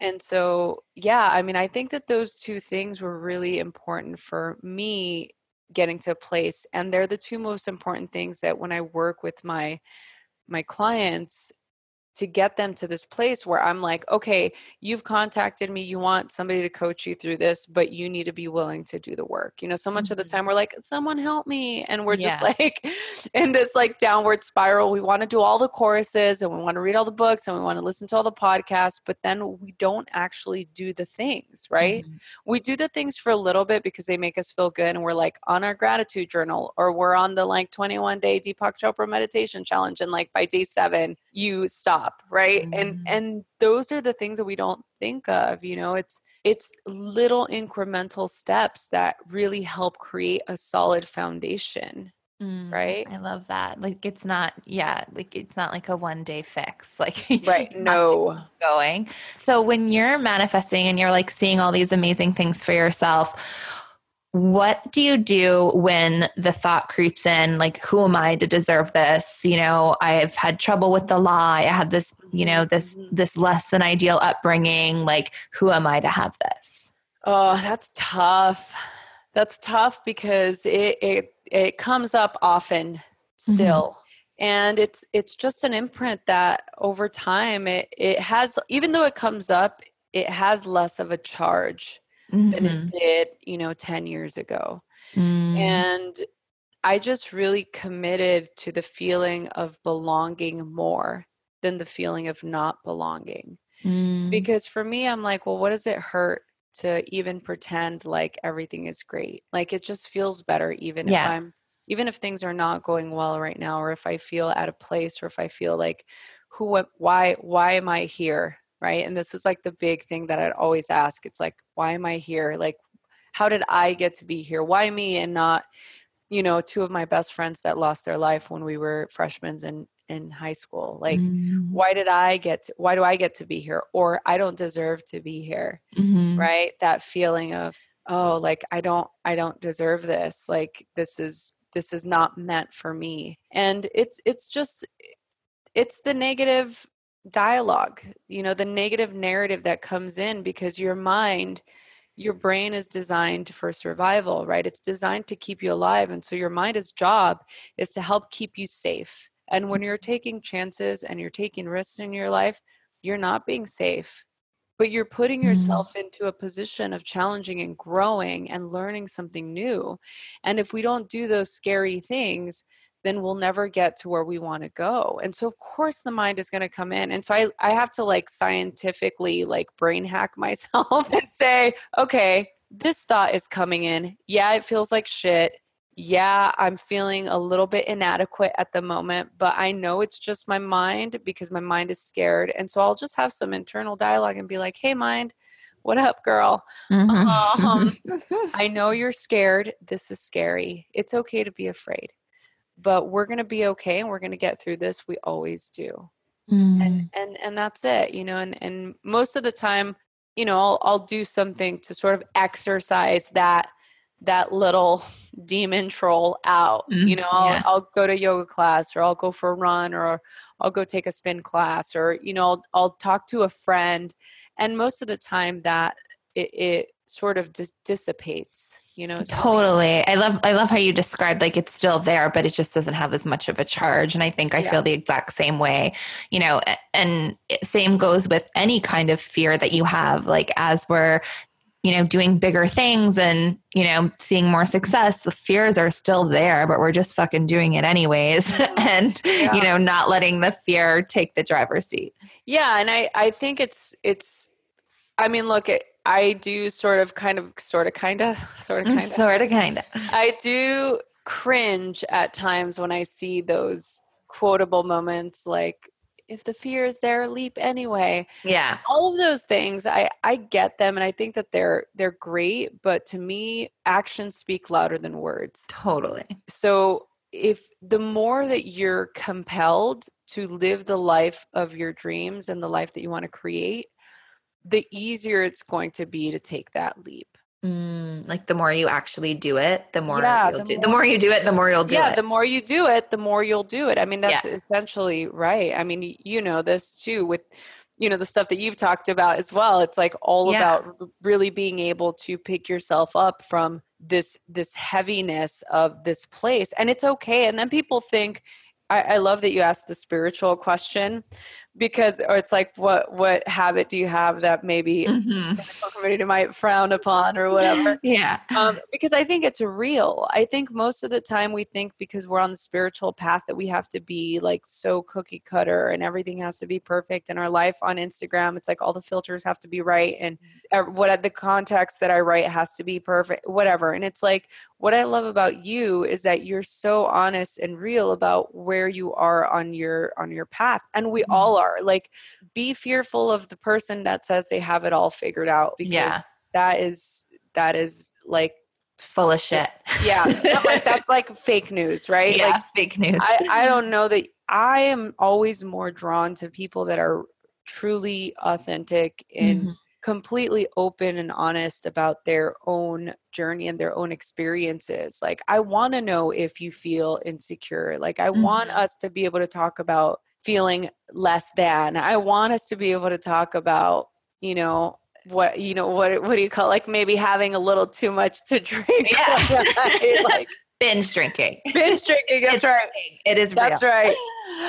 Speaker 4: And so yeah i mean i think that those two things were really important for me getting to a place and they're the two most important things that when i work with my my clients to get them to this place where I'm like, okay, you've contacted me, you want somebody to coach you through this, but you need to be willing to do the work. You know, so much of the mm-hmm. time we're like, someone help me. And we're just like in this like downward spiral. We want to do all the courses and we want to read all the books and we want to listen to all the podcasts, but then we don't actually do the things, right? Mm-hmm. We do the things for a little bit because they make us feel good and we're like on our gratitude journal or we're on the like 21 day Deepak Chopra meditation challenge and like by day 7 you stop, right? And and those are the things that we don't think of, you know, it's it's little incremental steps that really help create a solid foundation,
Speaker 3: Mm,
Speaker 4: right?
Speaker 3: I love that. Like it's not, yeah, like it's not like a one day fix. Like
Speaker 4: Right.
Speaker 3: you have to
Speaker 4: No.
Speaker 3: going. So when you're manifesting and you're like seeing all these amazing things for yourself, what do you do when the thought creeps in? Like who am i to deserve this? You know i've had trouble with the lie. I had this you know this mm-hmm. this less than ideal upbringing. Like who am i to have this?
Speaker 4: Oh, that's tough. That's tough because it it it comes up often mm-hmm. still. And it's it's just an imprint that over time it it has even though it comes up, it has less of a charge than
Speaker 3: Mm-hmm.
Speaker 4: it did, you know, 10 years ago.
Speaker 3: Mm.
Speaker 4: And I just really committed to the feeling of belonging more than the feeling of not belonging
Speaker 3: Mm.
Speaker 4: because for me i'm like well what does it hurt to even pretend like everything is great like it just feels better even if i'm even if things are not going well right now or if i feel out of place or if i feel like who why why am i here right? And this was like the big thing that i'd always ask it's like why am i here? Like how did i get to be here? Why me and not you know two of my best friends that lost their life when we were freshmen in in high school? Like
Speaker 3: Mm.
Speaker 4: why did i get to, why do i get to be here? Or i don't deserve to be here
Speaker 3: Mhm.
Speaker 4: right? That feeling of oh like i don't i don't deserve this. Like this is this is not meant for me. And it's it's just it's the negative dialogue you know the negative narrative that comes in because your mind your brain is designed for survival right? It's designed to keep you alive and so your mind's job is to help keep you safe. And when you're mm-hmm. taking chances and you're taking risks in your life you're not being safe. But you're putting mm-hmm. yourself into a position of challenging and growing and learning something new. And if we don't do those scary things, then we'll never get to where we want to go. And so of course the mind is going to come in. And so I I have to like scientifically like brain hack myself and say, okay, this thought is coming in. Yeah, it feels like shit. yeah, I'm feeling a little bit inadequate at the moment, but I know it's just my mind because my mind is scared. And so I'll just have some internal dialogue and be like, hey, mind, what up, girl? Mm-hmm. Um, I know you're scared. This is scary. It's okay to be afraid, but we're going to be okay and we're going to get through this. We always do. Mm. And, and, and that's it, you know, and, and most of the time, you know, I'll, I'll do something to sort of exercise that that little demon troll out. Mm, you know, I'll, yeah. I'll go to yoga class or I'll go for a run or I'll go take a spin class or, you know, I'll, I'll talk to a friend. And most of the time that it, it sort of dis- dissipates you know
Speaker 3: totally i love i love how you described like it's still there but it just doesn't have as much of a charge and i think i yeah. feel the exact same way you know and same goes with any kind of fear that you have like as we're you know, doing bigger things and, you know, seeing more success, the fears are still there, but we're just fucking doing it anyways. and, yeah. you know, not letting the fear take the driver's seat.
Speaker 4: Yeah. And I, I think it's, it's, I mean, look, it, I do sort of kind of, sort of, kind of, sort of, mm, kind of,
Speaker 3: sort of, kind of.
Speaker 4: I do cringe at times when I see those quotable moments like if the fear is there leap anyway.
Speaker 3: Yeah.
Speaker 4: All of those things i i get them and i think that they're they're great but to me actions speak louder than words.
Speaker 3: Totally.
Speaker 4: So if the more that you're compelled to live the life of your dreams and the life that you want to create the easier it's going to be to take that leap
Speaker 3: Mm, like the more you actually do it, the more yeah, you'll the do. More, the more you do it, the more you'll do
Speaker 4: yeah,
Speaker 3: it.
Speaker 4: the more you do it, the more you'll do it. I mean, that's yeah. essentially right. I mean, you know this too with you know the stuff that you've talked about as well. It's like all yeah. about really being able to pick yourself up from this this heaviness of this place, and it's okay. And then people think, I, I love that you asked the spiritual question because or it's like what what habit do you have that maybe mm-hmm. community might frown upon or whatever?
Speaker 3: Yeah.
Speaker 4: Um, because i think it's real. I think most of the time we think because we're on the spiritual path that we have to be like so cookie cutter and everything has to be perfect in our life on instagram. It's like all the filters have to be right and what the context that i write has to be perfect whatever. And it's like what i love about you is that you're so honest and real about where you are on your on your path. And we mm-hmm. all are like be fearful of the person that says they have it all figured out because yeah. that is that is like
Speaker 3: full of shit
Speaker 4: yeah like that's like fake news right
Speaker 3: yeah,
Speaker 4: like
Speaker 3: fake news
Speaker 4: I, I don't know that i am always more drawn to people that are truly authentic and mm-hmm. completely open and honest about their own journey and their own experiences like i want to know if you feel insecure like i mm-hmm. want us to be able to talk about feeling less than. I want us to be able to talk about, you know, what you know what what do you call it? like maybe having a little too much to drink.
Speaker 3: Yeah. Like binge drinking.
Speaker 4: binge drinking that's
Speaker 3: it's
Speaker 4: right.
Speaker 3: it is
Speaker 4: that's
Speaker 3: real.
Speaker 4: right.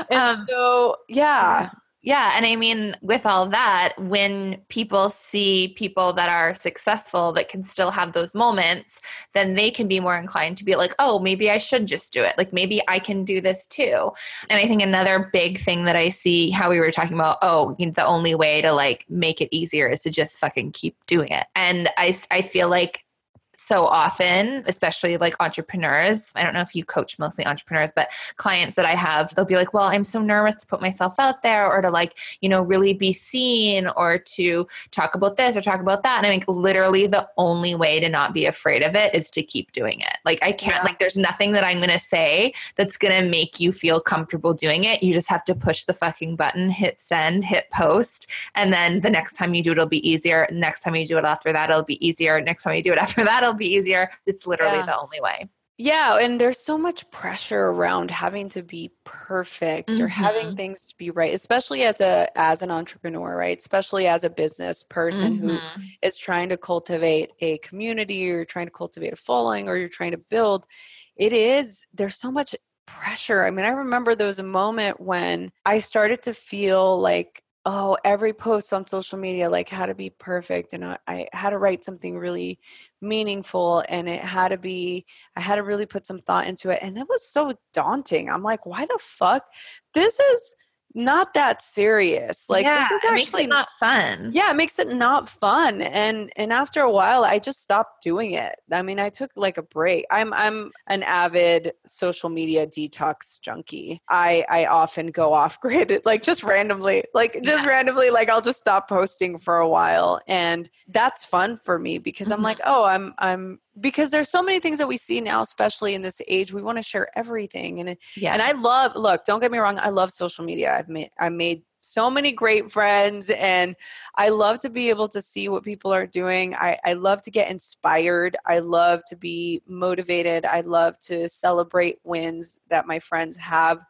Speaker 4: And um, so yeah
Speaker 3: yeah. And I mean, with all that, when people see people that are successful that can still have those moments, then they can be more inclined to be like, oh, maybe I should just do it. Like, maybe I can do this too. And I think another big thing that I see how we were talking about, oh, the only way to like make it easier is to just fucking keep doing it. And I, I feel like so often, especially like entrepreneurs. I don't know if you coach mostly entrepreneurs, but clients that I have, they'll be like, well, I'm so nervous to put myself out there or to like, you know, really be seen or to talk about this or talk about that. And I think literally the only way to not be afraid of it is to keep doing it. Like, I can't, yeah. like, there's nothing that I'm going to say that's going to make you feel comfortable doing it. You just have to push the fucking button, hit send, hit post. And then the next time you do it, it'll be easier. Next time you do it after that, it'll be easier. Next time you do it after that, it'll be easier. It's literally yeah. the only way.
Speaker 4: Yeah, and there's so much pressure around having to be perfect mm-hmm. or having mm-hmm. things to be right, especially as a as an entrepreneur, right? Especially as a business person mm-hmm. who is trying to cultivate a community or trying to cultivate a following or you're trying to build. It is there's so much pressure. I mean, I remember there was a moment when I started to feel like oh every post on social media like how to be perfect and I, had to write something really meaningful and it had to be i had to really put some thought into it and it was so daunting. I'm like why the fuck? This is not that serious. Like
Speaker 1: yeah,
Speaker 4: this is actually
Speaker 1: not fun.
Speaker 4: yeah, it makes it not fun. And and after a while I just stopped doing it. I mean, I took like a break. I'm I'm an avid social media detox junkie. I I often go off grid like just randomly. Like just randomly like I'll just stop posting for a while and that's fun for me because I'm
Speaker 1: Mhm.
Speaker 4: like, "Oh, I'm I'm because there's so many things that we see now especially in this age we want to share everything and
Speaker 1: Yeah.
Speaker 4: and I love look, don't get me wrong, I love social media. I've made I made so many great friends and I love to be able to see what people are doing. I, I love to get inspired. I love to be motivated. I love to celebrate wins that my friends have.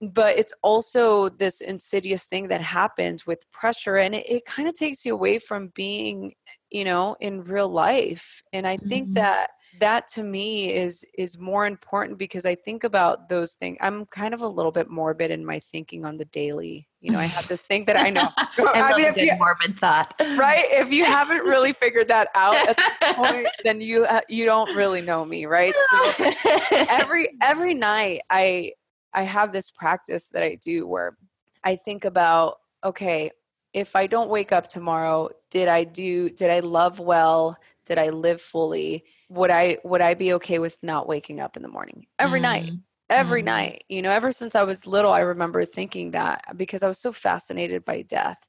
Speaker 4: But it's also this insidious thing that happens with pressure and it, it kind of takes you away from being, you know, in real life. And I think
Speaker 1: Mhm.
Speaker 4: that that to me is is more important because I think about those things. I'm kind of a little bit morbid in my thinking on the daily. You know, I have this thing that I know.
Speaker 1: I,
Speaker 4: I mean,
Speaker 1: a
Speaker 4: you-
Speaker 1: morbid thought.
Speaker 4: right? If you haven't really figured that out at this point, then you uh, you don't really know me, right? So every every night I I have this practice that I do where I think about okay, if I don't wake up tomorrow, did I do did I love well? Did I live fully? Would I would I be okay with not waking up in the morning? Every night
Speaker 1: Mm.
Speaker 4: every
Speaker 1: Mm.
Speaker 4: night you know ever since i was little i remember thinking that because i was so fascinated by death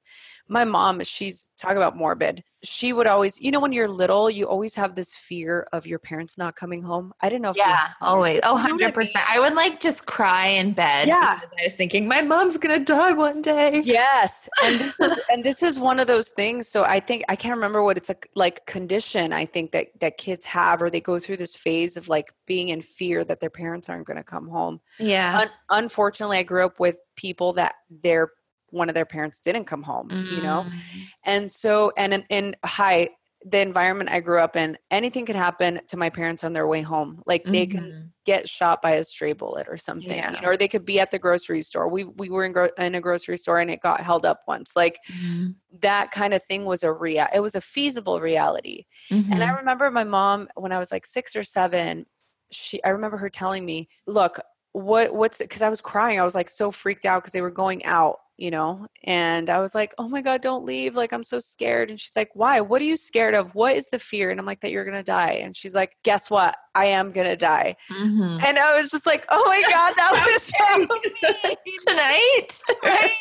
Speaker 4: my mom she's talk about morbid she would always you know when you're little you always have this fear of your parents not coming home i didn't know
Speaker 1: Yeah, always. Oh,
Speaker 4: You know what I
Speaker 1: 100%. I would like just cry in bed.
Speaker 4: Yeah.
Speaker 1: I was thinking, my mom's going to die one day.
Speaker 4: yes and this is and this is one of those things so i think i can't remember what it's a like condition i think that that kids have or they go through this phase of like being in fear that their parents aren't going to come home
Speaker 1: Yeah.
Speaker 4: Un- unfortunately i grew up with people that their one of their parents didn't come home you know
Speaker 1: Mm.
Speaker 4: and so and in, in high the environment i grew up in anything could happen to my parents on their way home like they can
Speaker 1: Mhm.
Speaker 4: get shot by a stray bullet or something you know, or they could be at the grocery store we we were in, gro- in a grocery store and it got held up once like
Speaker 1: Mhm.
Speaker 4: that kind of thing was a real it was a feasible reality and I
Speaker 1: Mhm.
Speaker 4: remember my mom when I was like six or seven. She, I remember her telling me, "Look, what, what's because I was crying. I was like so freaked out because they were going out, you know." And I was like, "Oh my god, don't leave! Like I'm so scared." And she's like, "Why? What are you scared of? What is the fear?" And I'm like, "That you're gonna die." And she's like, "Guess what? I am gonna die."
Speaker 1: Mhm.
Speaker 4: And I was just like, "Oh my god, that was so
Speaker 1: Tonight.
Speaker 4: right?"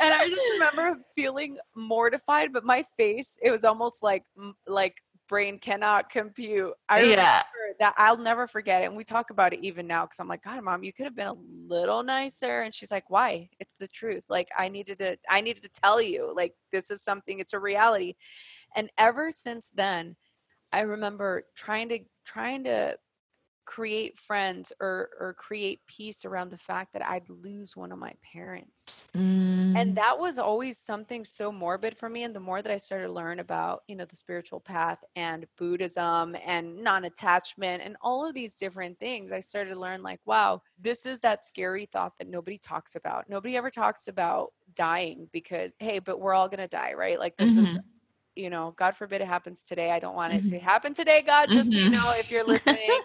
Speaker 4: and I just remember feeling mortified, but my face, it was almost like like brain cannot compute. I remember
Speaker 1: yeah.
Speaker 4: that I'll never forget it. And we talk about it even now because I'm like, God, mom, you could have been a little nicer. And she's like, Why? It's the truth. Like I needed to I needed to tell you, like this is something, it's a reality. And ever since then, I remember trying to trying to create friends or or create peace around the fact that I'd lose one of my parents.
Speaker 1: Mm.
Speaker 4: And that was always something so morbid for me. And the more that I started to learn about, you know, the spiritual path and Buddhism and non attachment and all of these different things, I started to learn like, wow, this is that scary thought that nobody talks about. Nobody ever talks about dying because, hey, but we're all going to die, right? Like, this is,
Speaker 1: Mhm.
Speaker 4: You know, God forbid it happens today. I don't want it
Speaker 1: Mhm.
Speaker 4: to happen today, God. Just so you
Speaker 1: Mhm.
Speaker 4: know, if you're listening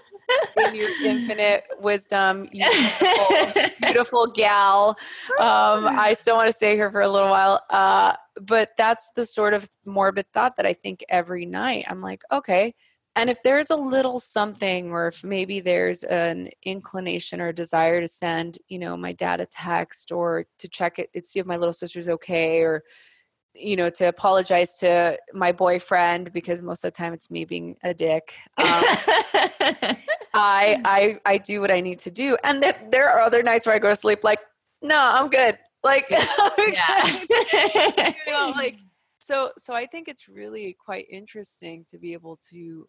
Speaker 4: in your infinite wisdom, you beautiful, beautiful gal. Um, I still want to stay here for a little while. Uh, but that's the sort of morbid thought that I think every night. I'm like, okay. And if there's a little something, or if maybe there's an inclination or a desire to send, you know, my dad a text or to check it, see if my little sister's okay, or you know, to apologize to my boyfriend because most of the time it's me being a dick. Um, I I I do what I need to do, and th- there are other nights where I go to sleep like, no, I'm good. Like, I'm good. you know, like so. So I think it's really quite interesting to be able to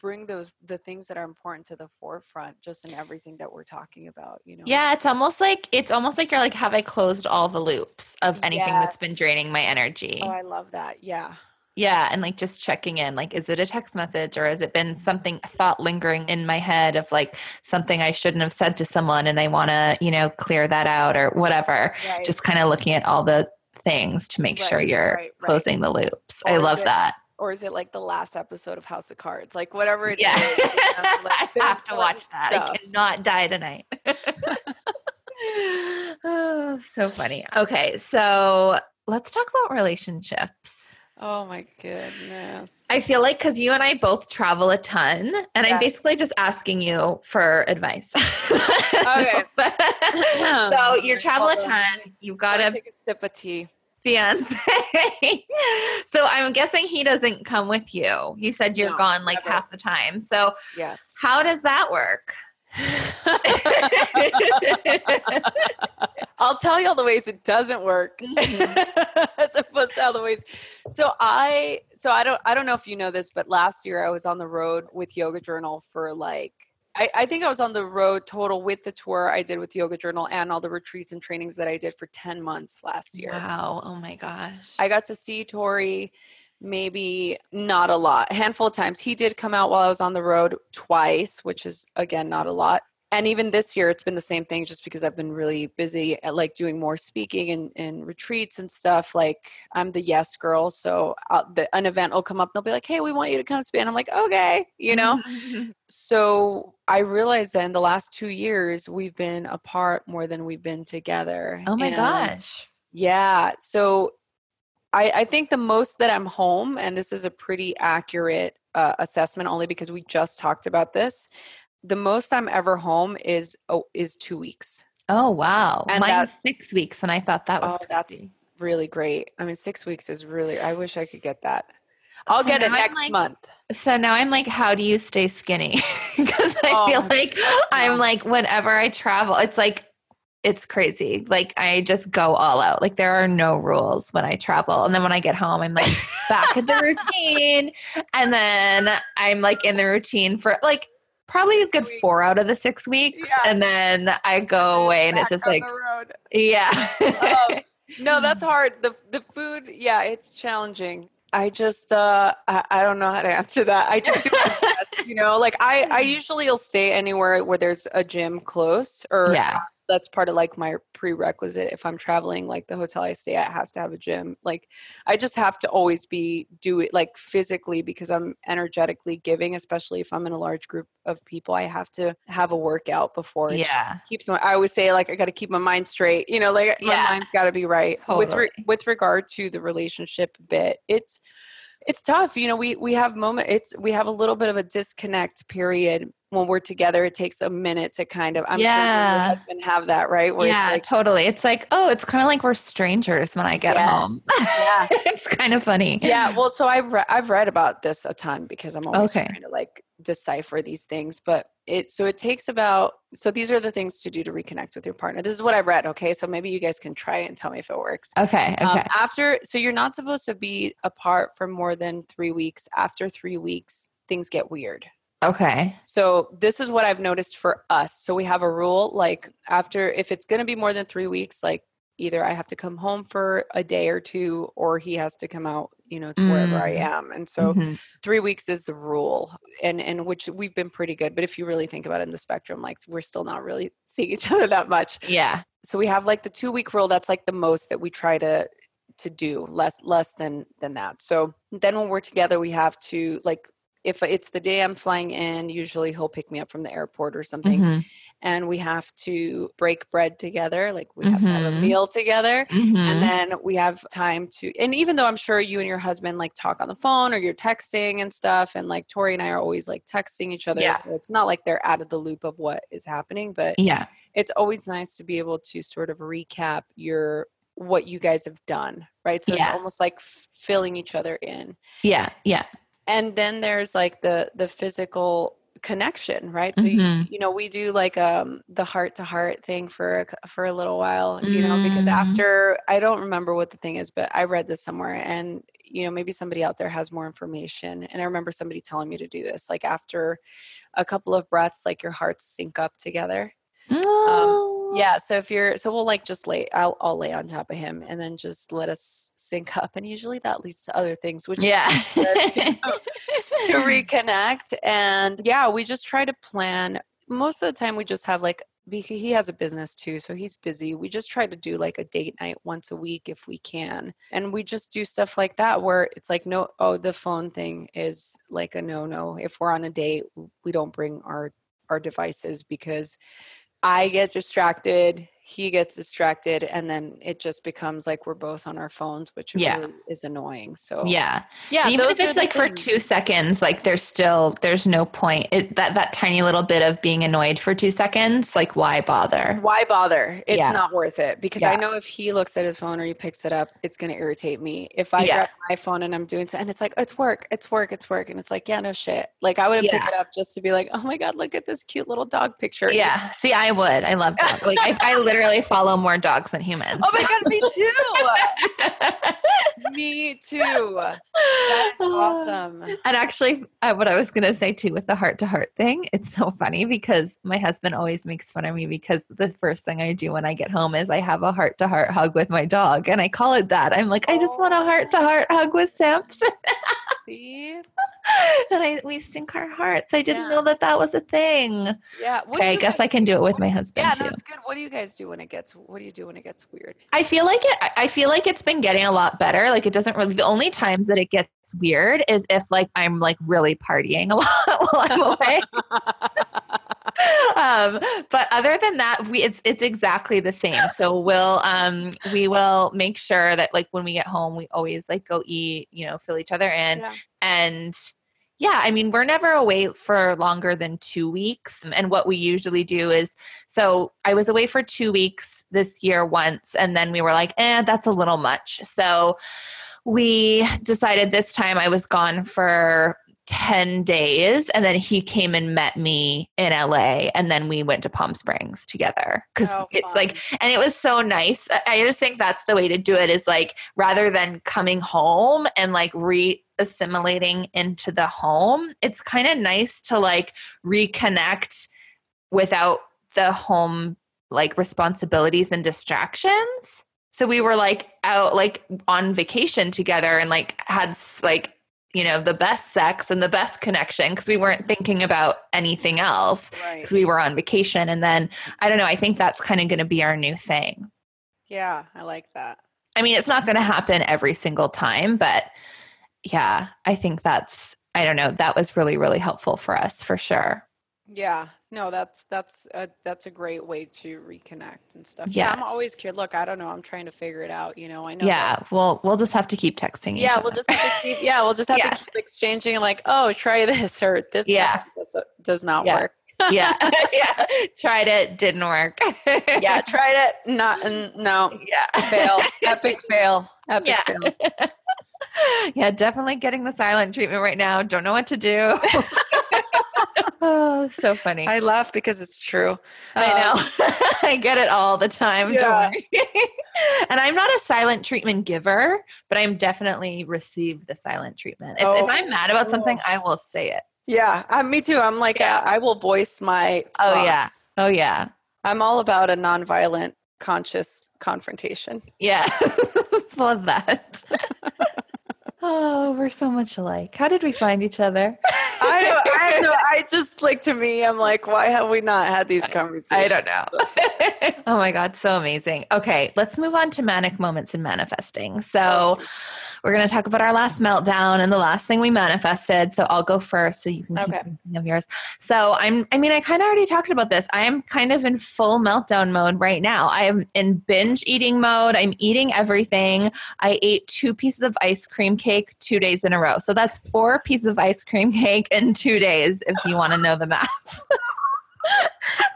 Speaker 4: bring those the things that are important to the forefront, just in everything that we're talking about. You know.
Speaker 1: Yeah, it's almost like it's almost like you're like, have I closed all the loops of anything that's been draining my energy?
Speaker 4: Oh, I love that. Yeah.
Speaker 1: Yeah, and like just checking in, like, is it a text message or has it been something thought lingering in my head of like something I shouldn't have said to someone and I want to, you know, clear that out or whatever.
Speaker 4: Right.
Speaker 1: Just kind of looking at all the things to make sure you're
Speaker 4: right, right.
Speaker 1: closing the loops.
Speaker 4: Or
Speaker 1: I love
Speaker 4: it-
Speaker 1: that.
Speaker 4: Or is it like the last episode of House of Cards? Like whatever it is.
Speaker 1: Yeah,
Speaker 4: you know, like,
Speaker 1: I have to watch that. I cannot die tonight.
Speaker 3: oh, so funny. Okay, so let's talk about relationships.
Speaker 4: Oh my goodness.
Speaker 3: I feel like because you and I both travel a ton, and I'm basically just asking you for advice.
Speaker 4: Okay.
Speaker 3: So you travel a ton. You've got
Speaker 4: Gotta take a sip of tea.
Speaker 3: Fiance. so I'm guessing he doesn't come with you. You said you're
Speaker 4: No,
Speaker 3: gone like
Speaker 4: never.
Speaker 3: half the time. So
Speaker 4: Yes.
Speaker 3: how does that work?
Speaker 4: I'll tell you all the ways it doesn't work
Speaker 3: Mm-hmm.
Speaker 4: as opposed to all the ways. So I so I don't I don't know if you know this, but last year I was on the road with Yoga Journal for like I, I think I was on the road total with the tour I did with Yoga Journal and all the retreats and trainings that I did for 10 months last year.
Speaker 3: Wow. Oh my gosh.
Speaker 4: I got to see Tori maybe not a lot, a handful of times. He did come out while I was on the road twice, which is again not a lot. And even this year, it's been the same thing just because I've been really busy at like doing more speaking and, and retreats and stuff. Like I'm the yes girl. So i the, an event will come up and they'll be like, hey, we want you to come speak. And I'm like, okay, you know? so I realized that in the last two years, we've been apart more than we've been together.
Speaker 3: oh my
Speaker 4: And-
Speaker 3: gosh.
Speaker 4: yeah. So I, I think the most that I'm home, and this is a pretty accurate uh, assessment only because we just talked about this. The most I'm ever home is oh, is two weeks.
Speaker 3: Oh wow.
Speaker 4: And
Speaker 3: Mine's six weeks, and I thought that was
Speaker 4: Oh, that's really great. I mean, six weeks is really. I wish I could get that. I'll
Speaker 3: So
Speaker 4: get it next
Speaker 3: like-
Speaker 4: month.
Speaker 3: So now I'm like, how do you stay skinny? Because I
Speaker 4: Oh,
Speaker 3: feel like I'm like, whenever I travel, it's like, it's crazy. Like I just go all out. Like there are no rules when I travel. And then when I get home, I'm like back in the routine. And then I'm like in the routine for like probably a good four out of the six weeks.
Speaker 4: Yeah.
Speaker 3: And then I go away and it's just like, yeah.
Speaker 4: Um, no, that's hard. The the food, yeah, it's challenging. I just uh I, I don't know how to answer that. I just do my best, you know. Like I I usually will stay anywhere where there's a gym close or
Speaker 3: yeah.
Speaker 4: That's part of like my prerequisite if I'm traveling like the hotel I stay at has to have a gym. Like I just have to always be do it like physically because I'm energetically giving especially if I'm in a large group of people I have to have a workout before it
Speaker 3: Yeah.
Speaker 4: keeps my I always say like I got to keep my mind straight. You know, like my
Speaker 3: Yeah.
Speaker 4: mind's got to be right. With re- with regard to the relationship bit, it's it's tough you know we we have moment it's we have a little bit of a disconnect period when we're together it takes a minute to kind of i'm sure
Speaker 3: Yeah.
Speaker 4: your husband have that right where
Speaker 3: yeah,
Speaker 4: it's like
Speaker 3: totally. It's like, oh, it's kind of like we're strangers when I get
Speaker 4: Yes.
Speaker 3: home.
Speaker 4: Yeah.
Speaker 3: it's kind of funny.
Speaker 4: yeah well so i've re- i've read about this a ton because i'm always
Speaker 3: Okay.
Speaker 4: trying to like decipher these things but it so it takes about so these are the things to do to reconnect with your partner this is what i've read okay so maybe you guys can try it and tell me if it works
Speaker 3: Okay. Okay.
Speaker 4: Um, after, so you're not supposed to be apart for more than three weeks. After three weeks, things get weird.
Speaker 3: okay.
Speaker 4: So this is what I've noticed for us. So we have a rule like after, if it's going to be more than three weeks, like either I have to come home for a day or two, or he has to come out, you know, to wherever I
Speaker 3: Mm.
Speaker 4: am. And so
Speaker 3: Mhm.
Speaker 4: three weeks is the rule, and and which we've been pretty good. But if you really think about it in the spectrum, like we're still not really seeing each other that much
Speaker 3: Yeah.
Speaker 4: so we have like the two week rule that's like the most that we try to to do less less than than that so then when we're together we have to like if it's the day i'm flying in usually he'll pick me up from the airport or something
Speaker 3: Mhm.
Speaker 4: and we have to break bread together like we have to have a
Speaker 3: Mhm.
Speaker 4: meal together
Speaker 3: Mhm.
Speaker 4: and then we have time to and even though i'm sure you and your husband like talk on the phone or you're texting and stuff and like tori and i are always like texting each other
Speaker 3: Yeah.
Speaker 4: so it's not like they're out of the loop of what is happening but
Speaker 3: yeah.
Speaker 4: it's always nice to be able to sort of recap your what you guys have done right so it's almost like f- filling each other in
Speaker 3: Yeah. Yeah.
Speaker 4: And then there's like the the physical connection right so
Speaker 3: Mhm.
Speaker 4: you, you know we do like um the heart to heart thing for a, for a little while you know because
Speaker 3: Mm.
Speaker 4: after i don't remember what the thing is but i read this somewhere and you know maybe somebody out there has more information and i remember somebody telling me to do this like after a couple of breaths like your hearts sync up together
Speaker 3: Oh.
Speaker 4: Yeah so if you're so we'll like just lay I'll, I'll lay on top of him and then just let us sync up and usually that leads to other things which
Speaker 3: Yeah.
Speaker 4: to, to reconnect and yeah we just try to plan most of the time we just have like he has a business too so he's busy we just try to do like a date night once a week if we can and we just do stuff like that where it's like no oh the phone thing is like a no no if we're on a date we don't bring our our devices because I get distracted. He gets distracted and then it just becomes like we're both on our phones which
Speaker 3: Yeah.
Speaker 4: really is annoying so
Speaker 3: Yeah.
Speaker 4: yeah
Speaker 3: And even if it's like for two seconds, like there's still there's no point. It, that that tiny little bit of being annoyed for two seconds, like why bother?
Speaker 4: why bother it's
Speaker 3: Yeah.
Speaker 4: not worth it because
Speaker 3: Yeah.
Speaker 4: i know if he looks at his phone or he picks it up it's going to irritate me if i grab my phone and i'm doing so and it's like it's work it's work it's work and it's like yeah no shit like i wouldn't pick
Speaker 3: Yeah.
Speaker 4: it up just to be like oh my god look at this cute little dog picture
Speaker 3: Yeah. See, I would. I love dogs. Like I, I literally follow more dogs than humans.
Speaker 4: oh my god me too me too that is awesome
Speaker 3: And actually, uh, what I was going to say too with the heart to heart thing, it's so funny because my husband always makes fun of me because the first thing I do when I get home is I have a heart to heart hug with my dog. And I call it that. I'm like, I just want a heart to heart hug with Samson.
Speaker 4: See?
Speaker 3: and I, we sync our hearts. I didn't
Speaker 4: Yeah.
Speaker 3: know that that was a thing.
Speaker 4: yeah what
Speaker 3: Okay, I guess I can do it with my husband
Speaker 4: yeah
Speaker 3: too.
Speaker 4: it's good what do you guys do when it gets what do you do when it gets weird
Speaker 3: I feel like it. I feel like it's been getting a lot better. Like it doesn't really. The only times that it gets weird is if like I'm like really partying a lot while I'm away. um, but other than that, we it's it's exactly the same. So we'll um we will make sure that like when we get home, we always like go eat. You know, fill each other in,
Speaker 4: Yeah.
Speaker 3: and yeah, I mean, we're never away for longer than two weeks. And what we usually do is so I was away for two weeks this year once, and then we were like, eh, that's a little much. So we decided this time I was gone for 10 days and then he came and met me in LA and then we went to Palm Springs together cuz
Speaker 4: Oh,
Speaker 3: it's like and it was so nice. I- just think that's the way to do it is like rather than coming home and like re assimilating into the home, it's kind of nice to like reconnect without the home like responsibilities and distractions. So we were like out like on vacation together and like had like you know the best sex and the best connection because we weren't thinking about anything else
Speaker 4: right
Speaker 3: because we were on vacation and then I don't know I think that's kind of going to be our new thing.
Speaker 4: yeah i like that
Speaker 3: I mean, it's not going to happen every single time, but yeah, I think that's, I don't know, that was really, really helpful for us for sure.
Speaker 4: Yeah, no, that's that's a, that's a great way to reconnect and stuff. Yeah, I'm always curious. Look, I don't know. I'm trying to figure it out. You know, I know. that-
Speaker 3: Yeah, well, we'll just have to keep texting.
Speaker 4: yeah,
Speaker 3: other.
Speaker 4: we'll just have to keep. Yeah, we'll just have
Speaker 3: Yeah.
Speaker 4: to keep exchanging. Like, oh, try this or this.
Speaker 3: Yeah.
Speaker 4: Does, uh, does not
Speaker 3: Yeah.
Speaker 4: work.
Speaker 3: yeah, yeah. Tried it, didn't work.
Speaker 4: Yeah, tried it. Not. No.
Speaker 3: yeah,
Speaker 4: Fail. Epic fail. Epic
Speaker 3: Yeah.
Speaker 4: fail.
Speaker 3: yeah, definitely getting the silent treatment right now. Don't know what to do. Oh, so funny.
Speaker 4: I laugh because it's true.
Speaker 3: I
Speaker 4: Um,
Speaker 3: know. I get it all the time.
Speaker 4: Yeah.
Speaker 3: And I'm not a silent treatment giver, but I'm definitely receive the silent treatment. If, if I'm mad about something, I will say it.
Speaker 4: Yeah, uh, me too. I'm like, uh, I will voice my.
Speaker 3: Oh yeah. Oh yeah.
Speaker 4: I'm all about a nonviolent, conscious confrontation.
Speaker 3: Yeah. Love that. Oh, we're so much alike. How did we find each other?
Speaker 4: I don't. I don't know. I just like to me. I'm like, why have we not had these conversations?
Speaker 3: I don't know. oh my God, so amazing. Okay, let's move on to manic moments in manifesting. So, we're going to talk about our last meltdown and the last thing we manifested. So, I'll go first so you can
Speaker 4: Okay.
Speaker 3: of yours. So, I'm, I mean, I kind of already talked about this. I am kind of in full meltdown mode right now. I am in binge eating mode. I'm eating everything. I ate two pieces of ice cream cake two days in a row. So, that's four pieces of ice cream cake in two days, if you want to know the math.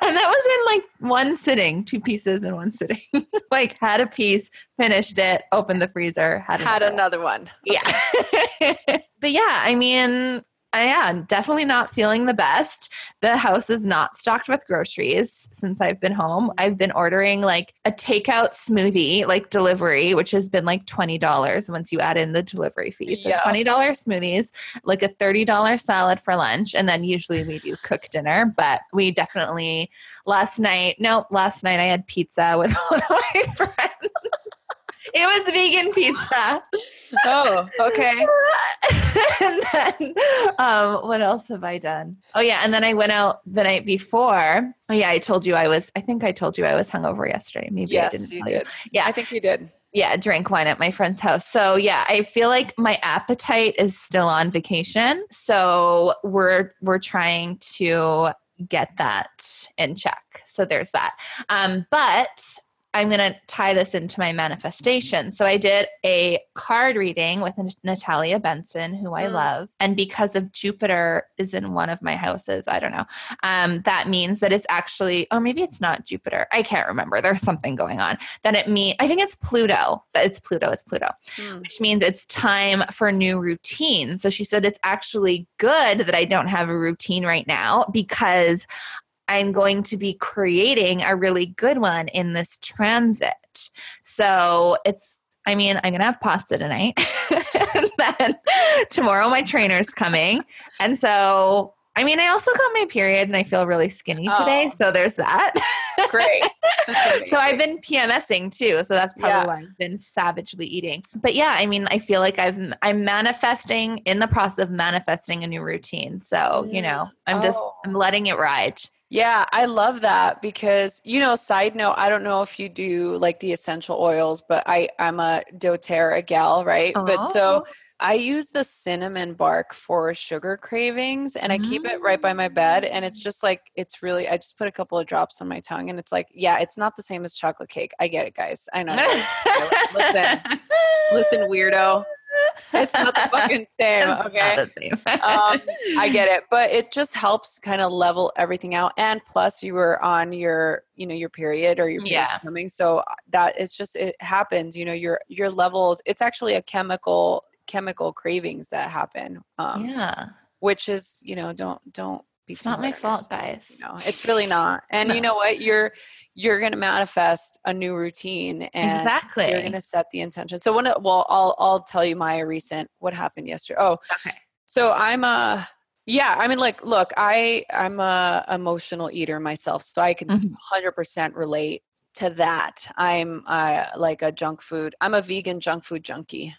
Speaker 3: and that was in like one sitting, two pieces in one sitting. like had a piece, finished it, opened the freezer, had
Speaker 4: Had
Speaker 3: another.
Speaker 4: another one.
Speaker 3: Yeah. but yeah, I mean, I am definitely not feeling the best. The house is not stocked with groceries since I've been home. I've been ordering like a takeout smoothie, like delivery, which has been like $20 once you add in the delivery fee. So
Speaker 4: Yeah.
Speaker 3: $20 smoothies, like a $30 salad for lunch. And then usually we do cook dinner, but we definitely last night, no, last night I had pizza with one of my friends. It was vegan pizza.
Speaker 4: Oh, okay.
Speaker 3: and then um, what else have I done? Oh yeah, and then I went out the night before. Oh yeah, I told you I was. I think I told you I was hungover yesterday. Maybe I didn't
Speaker 4: you
Speaker 3: tell you.
Speaker 4: did.
Speaker 3: Yeah,
Speaker 4: I think you did.
Speaker 3: yeah, drank wine at my friend's house. So yeah, I feel like my appetite is still on vacation. So we're we're trying to get that in check. So there's that. Um, but I'm going to tie this into my manifestation. So I did a card reading with Natalia Benson, who I
Speaker 4: Mm.
Speaker 3: love. And because of Jupiter is in one of my houses, I don't know. Um, that means that it's actually, oh, maybe it's not Jupiter. I can't remember. There's something going on. Then it mean I think it's Pluto. That it's Pluto. It's Pluto,
Speaker 4: Hmm.
Speaker 3: which means it's time for new routine. So she said it's actually good that I don't have a routine right now because I'm going to be creating a really good one in this transit. So it's, I mean, I'm going to have pasta tonight. and then tomorrow my trainer's coming. And so, I mean, I also got my period and I feel really skinny today.
Speaker 4: Oh.
Speaker 3: So there's that.
Speaker 4: Great.
Speaker 3: So I've been PMSing too. So that's probably
Speaker 4: Yeah.
Speaker 3: why I've been savagely eating. But yeah, I mean, I feel like I've I'm manifesting in the process of manifesting a new routine. So, you know, I'm just
Speaker 4: Oh.
Speaker 3: I'm letting it ride.
Speaker 4: Yeah, I love that because you know, side note, I don't know if you do like the essential oils, but I I'm a doTERRA gal, right? But so
Speaker 3: Oh.
Speaker 4: I use the cinnamon bark for sugar cravings and I keep it right by my bed and it's mm. just like it's really I just put a couple of drops on my tongue and it's like, yeah, it's not the same as chocolate cake. I get it, guys. I know. listen, listen, weirdo. It's not the fucking same, okay?
Speaker 3: same.
Speaker 4: um, I get it, but it just helps kind of level everything out. And plus, you were on your, you know, your period or your period's
Speaker 3: Yeah.
Speaker 4: coming, so uh, that it's just it happens. You know, your your levels. It's actually a chemical chemical cravings that happen. Um,
Speaker 3: yeah.
Speaker 4: which is you know don't don't
Speaker 3: It's not my fault, guys.
Speaker 4: You know, it's really not. And you know what? You're you're gonna manifest a new routine and
Speaker 3: exactly.
Speaker 4: you're gonna set the intention. So when it, well, I'll I'll tell you my recent what happened yesterday. Oh,
Speaker 3: okay.
Speaker 4: so I'm a yeah, I mean like look, I I'm a emotional eater myself, so I can
Speaker 3: Mhm.
Speaker 4: 100% relate to that. I'm uh, like a junk food. I'm a vegan junk food junkie.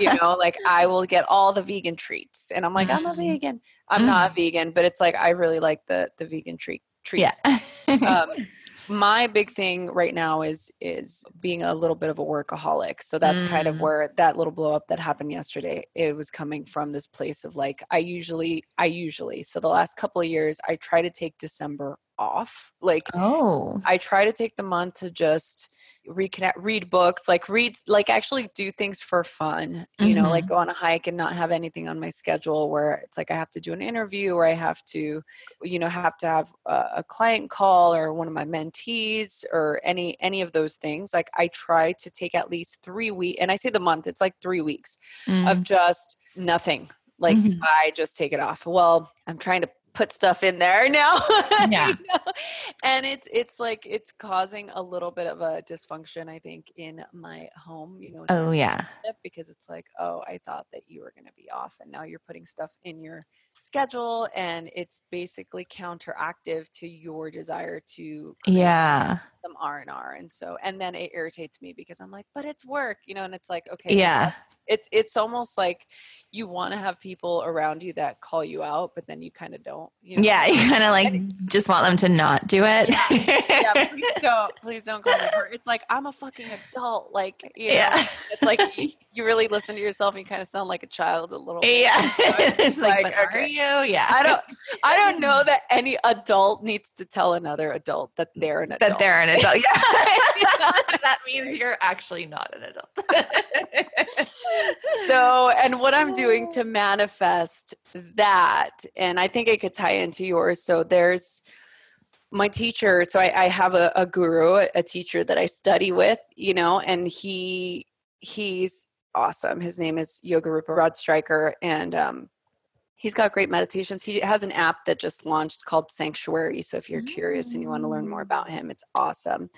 Speaker 4: You know, like I will get all the vegan treats and I'm like I'm a
Speaker 3: Mhm.
Speaker 4: vegan. I'm not a vegan, but it's like I really like the the vegan treat treats
Speaker 3: yeah.
Speaker 4: um, my big thing right now is is being a little bit of a workaholic so that's kind of
Speaker 3: Mm.
Speaker 4: where that little blow up that happened yesterday it was coming from this place of like i usually i usually so the last couple of years i try to take december off like
Speaker 3: oh.
Speaker 4: I try to take the month to just reconnect, read books, like read, like actually do things for fun, you know, like go on a hike and not have anything on my schedule where it's like I have to do an interview or I have to, you know, have to have a, a client call or one of my mentees or any, any of those things. Like I try to take at least three weeks, and I say the month, it's like three weeks
Speaker 3: Mm.
Speaker 4: of just nothing. Like
Speaker 3: Mhm.
Speaker 4: I just take it off. Well, I'm trying to put stuff in there now.
Speaker 3: Yeah.
Speaker 4: you know? And it's it's like it's causing a little bit of a dysfunction, I think, in my home, you know,
Speaker 3: oh yeah.
Speaker 4: because it's like, oh, I thought that you were gonna be off and now you're putting stuff in your schedule and it's basically counteractive to your desire to
Speaker 3: Yeah.
Speaker 4: some R and R. And so and then it irritates me because I'm like, but it's work, you know, and it's like, okay,
Speaker 3: Yeah.
Speaker 4: it's it's almost like you want to have people around you that call you out, but then you kind of don't. You know?
Speaker 3: Yeah. You kind of like just want them to not do it.
Speaker 4: yeah. Please don't, please don't call me. her. It's like I'm a fucking adult. Like you know,
Speaker 3: Yeah.
Speaker 4: it's like you, really listen to yourself and you kind of sound like a child a little. bit.
Speaker 3: Yeah. like,
Speaker 4: Like,
Speaker 3: but are you? Yeah.
Speaker 4: I don't. I don't know that any adult needs to tell another adult that they're an adult.
Speaker 3: that they're an adult. Yeah. that means you're actually not an adult.
Speaker 4: so and what i'm doing to manifest that and i think it could tie into yours so there's my teacher so i, I have a, a guru a, a teacher that i study with you know and he he's awesome his name is Yogarupa Rod Stryker and um he's got great meditations he has an app that just launched called sanctuary so if you're curious and you want to learn more about him it's awesome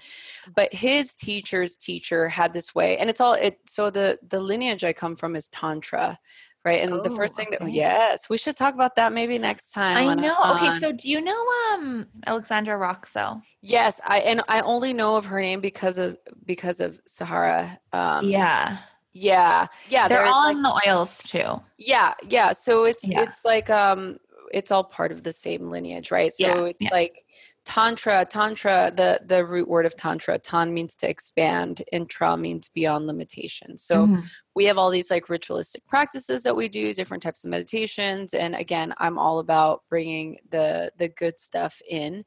Speaker 4: but his teacher's teacher had this way and it's all it so the the lineage i come from is tantra right and the
Speaker 3: Oh,
Speaker 4: first thing that
Speaker 3: okay.
Speaker 4: yes we should talk about that maybe next time
Speaker 3: I
Speaker 4: I'm
Speaker 3: know. Okay,
Speaker 4: on.
Speaker 3: so do you know um Alexandra Roxo?
Speaker 4: yes i and i only know of her name because of because of sahara um
Speaker 3: yeah.
Speaker 4: Yeah yeah
Speaker 3: They're all
Speaker 4: like-
Speaker 3: in the oils too.
Speaker 4: yeah yeah so it's
Speaker 3: Yeah.
Speaker 4: it's like um it's all part of the same lineage right so
Speaker 3: Yeah,
Speaker 4: it's
Speaker 3: yeah.
Speaker 4: like tantra tantra the the root word of tantra tan means to expand and tra means beyond limitation so
Speaker 3: Mhm.
Speaker 4: we have all these like ritualistic practices that we do different types of meditations and again i'm all about bringing the the good stuff in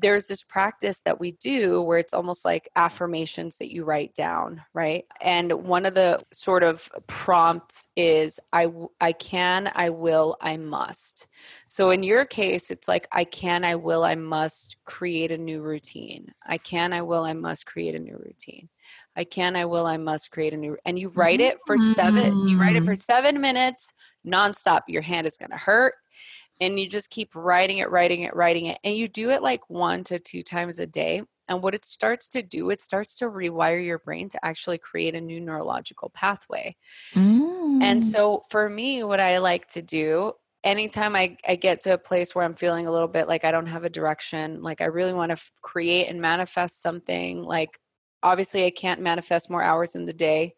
Speaker 4: there's this practice that we do where it's almost like affirmations that you write down, right? And one of the sort of prompts is I I can, I will, I must. So in your case, it's like I can, I will, I must create a new routine. I can, I will, I must create a new routine. I can, I will, I must create a new and you write it for 7 you write it for
Speaker 3: Mm.
Speaker 4: 7 minutes nonstop. Your hand is going to hurt and you just keep writing it, writing it, writing it. And you do it like one to two times a day. And what it starts to do, it starts to rewire your brain to actually create a new neurological pathway.
Speaker 3: Mm.
Speaker 4: And so for me, what I like to do anytime I, I get to a place where I'm feeling a little bit like I don't have a direction, like I really want to f- create and manifest something, like obviously I can't manifest more hours in the day.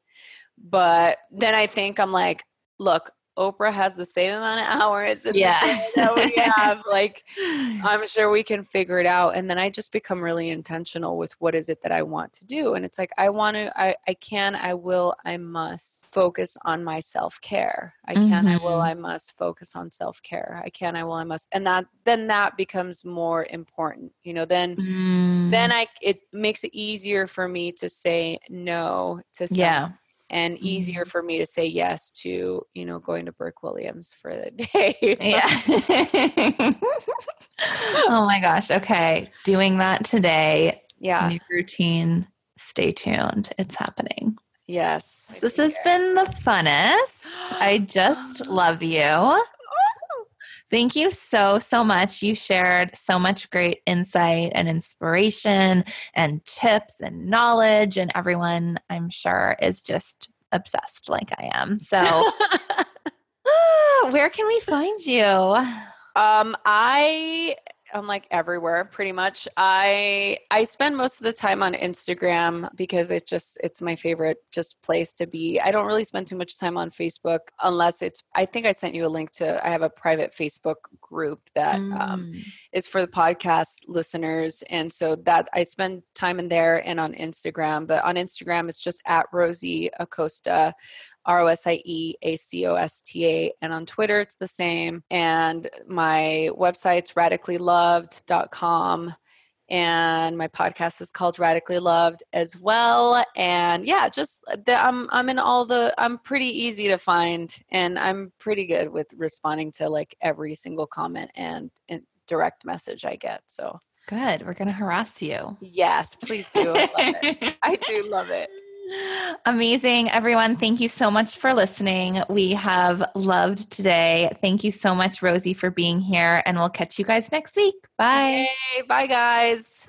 Speaker 4: But then I think I'm like, look, Oprah has the same amount of hours in
Speaker 3: Yeah.
Speaker 4: that we have. Like, I'm sure we can figure it out. And then I just become really intentional with what is it that I want to do. And it's like, I want to, I, I can, I will, I must focus on my self care. I can, I will,
Speaker 3: Mhm.
Speaker 4: I must focus on self care. I can, I will, I must. And that, then that becomes more important, you know, then,
Speaker 3: Mm.
Speaker 4: then I, it makes it easier for me to say no to something
Speaker 3: yeah.
Speaker 4: And
Speaker 3: Mm-hmm.
Speaker 4: easier for me to say yes to, you know, going to Burke Williams for the day.
Speaker 3: Yeah. oh my gosh. Okay. Doing that today.
Speaker 4: yeah.
Speaker 3: New routine. Stay tuned. It's happening.
Speaker 4: Yes.
Speaker 3: This has been the funnest. I just love you. Thank you so, so much. You shared so much great insight and inspiration and tips and knowledge, and everyone, I'm sure, is just obsessed like I am. So, ah, where can we find you?
Speaker 4: um, I am like everywhere pretty much. I I spend most of the time on Instagram because it's just it's my favorite just place to be. I don't really spend too much time on Facebook unless it's I think I sent you a link to I have a private Facebook group that um
Speaker 3: Mm.
Speaker 4: is for the podcast listeners. And so that I spend time in there and on Instagram. But on Instagram, it's just at Rosie Acosta, R O S I E A C O S T A. And on Twitter, it's the same. And my website's radicallyloved.com. And my podcast is called Radically Loved as well. And yeah, just uh, the, I'm I'm in all the I'm pretty easy to find, and I'm pretty good with responding to like every single comment and, and direct message I get. So
Speaker 3: Good. We're going to harass you.
Speaker 4: yes, please do. I love it. I do love it.
Speaker 3: Amazing, everyone. Thank you so much for listening. We have loved today. Thank you so much, Rosie, for being here, and we'll catch you guys next week. Bye.
Speaker 4: Hey, bye guys.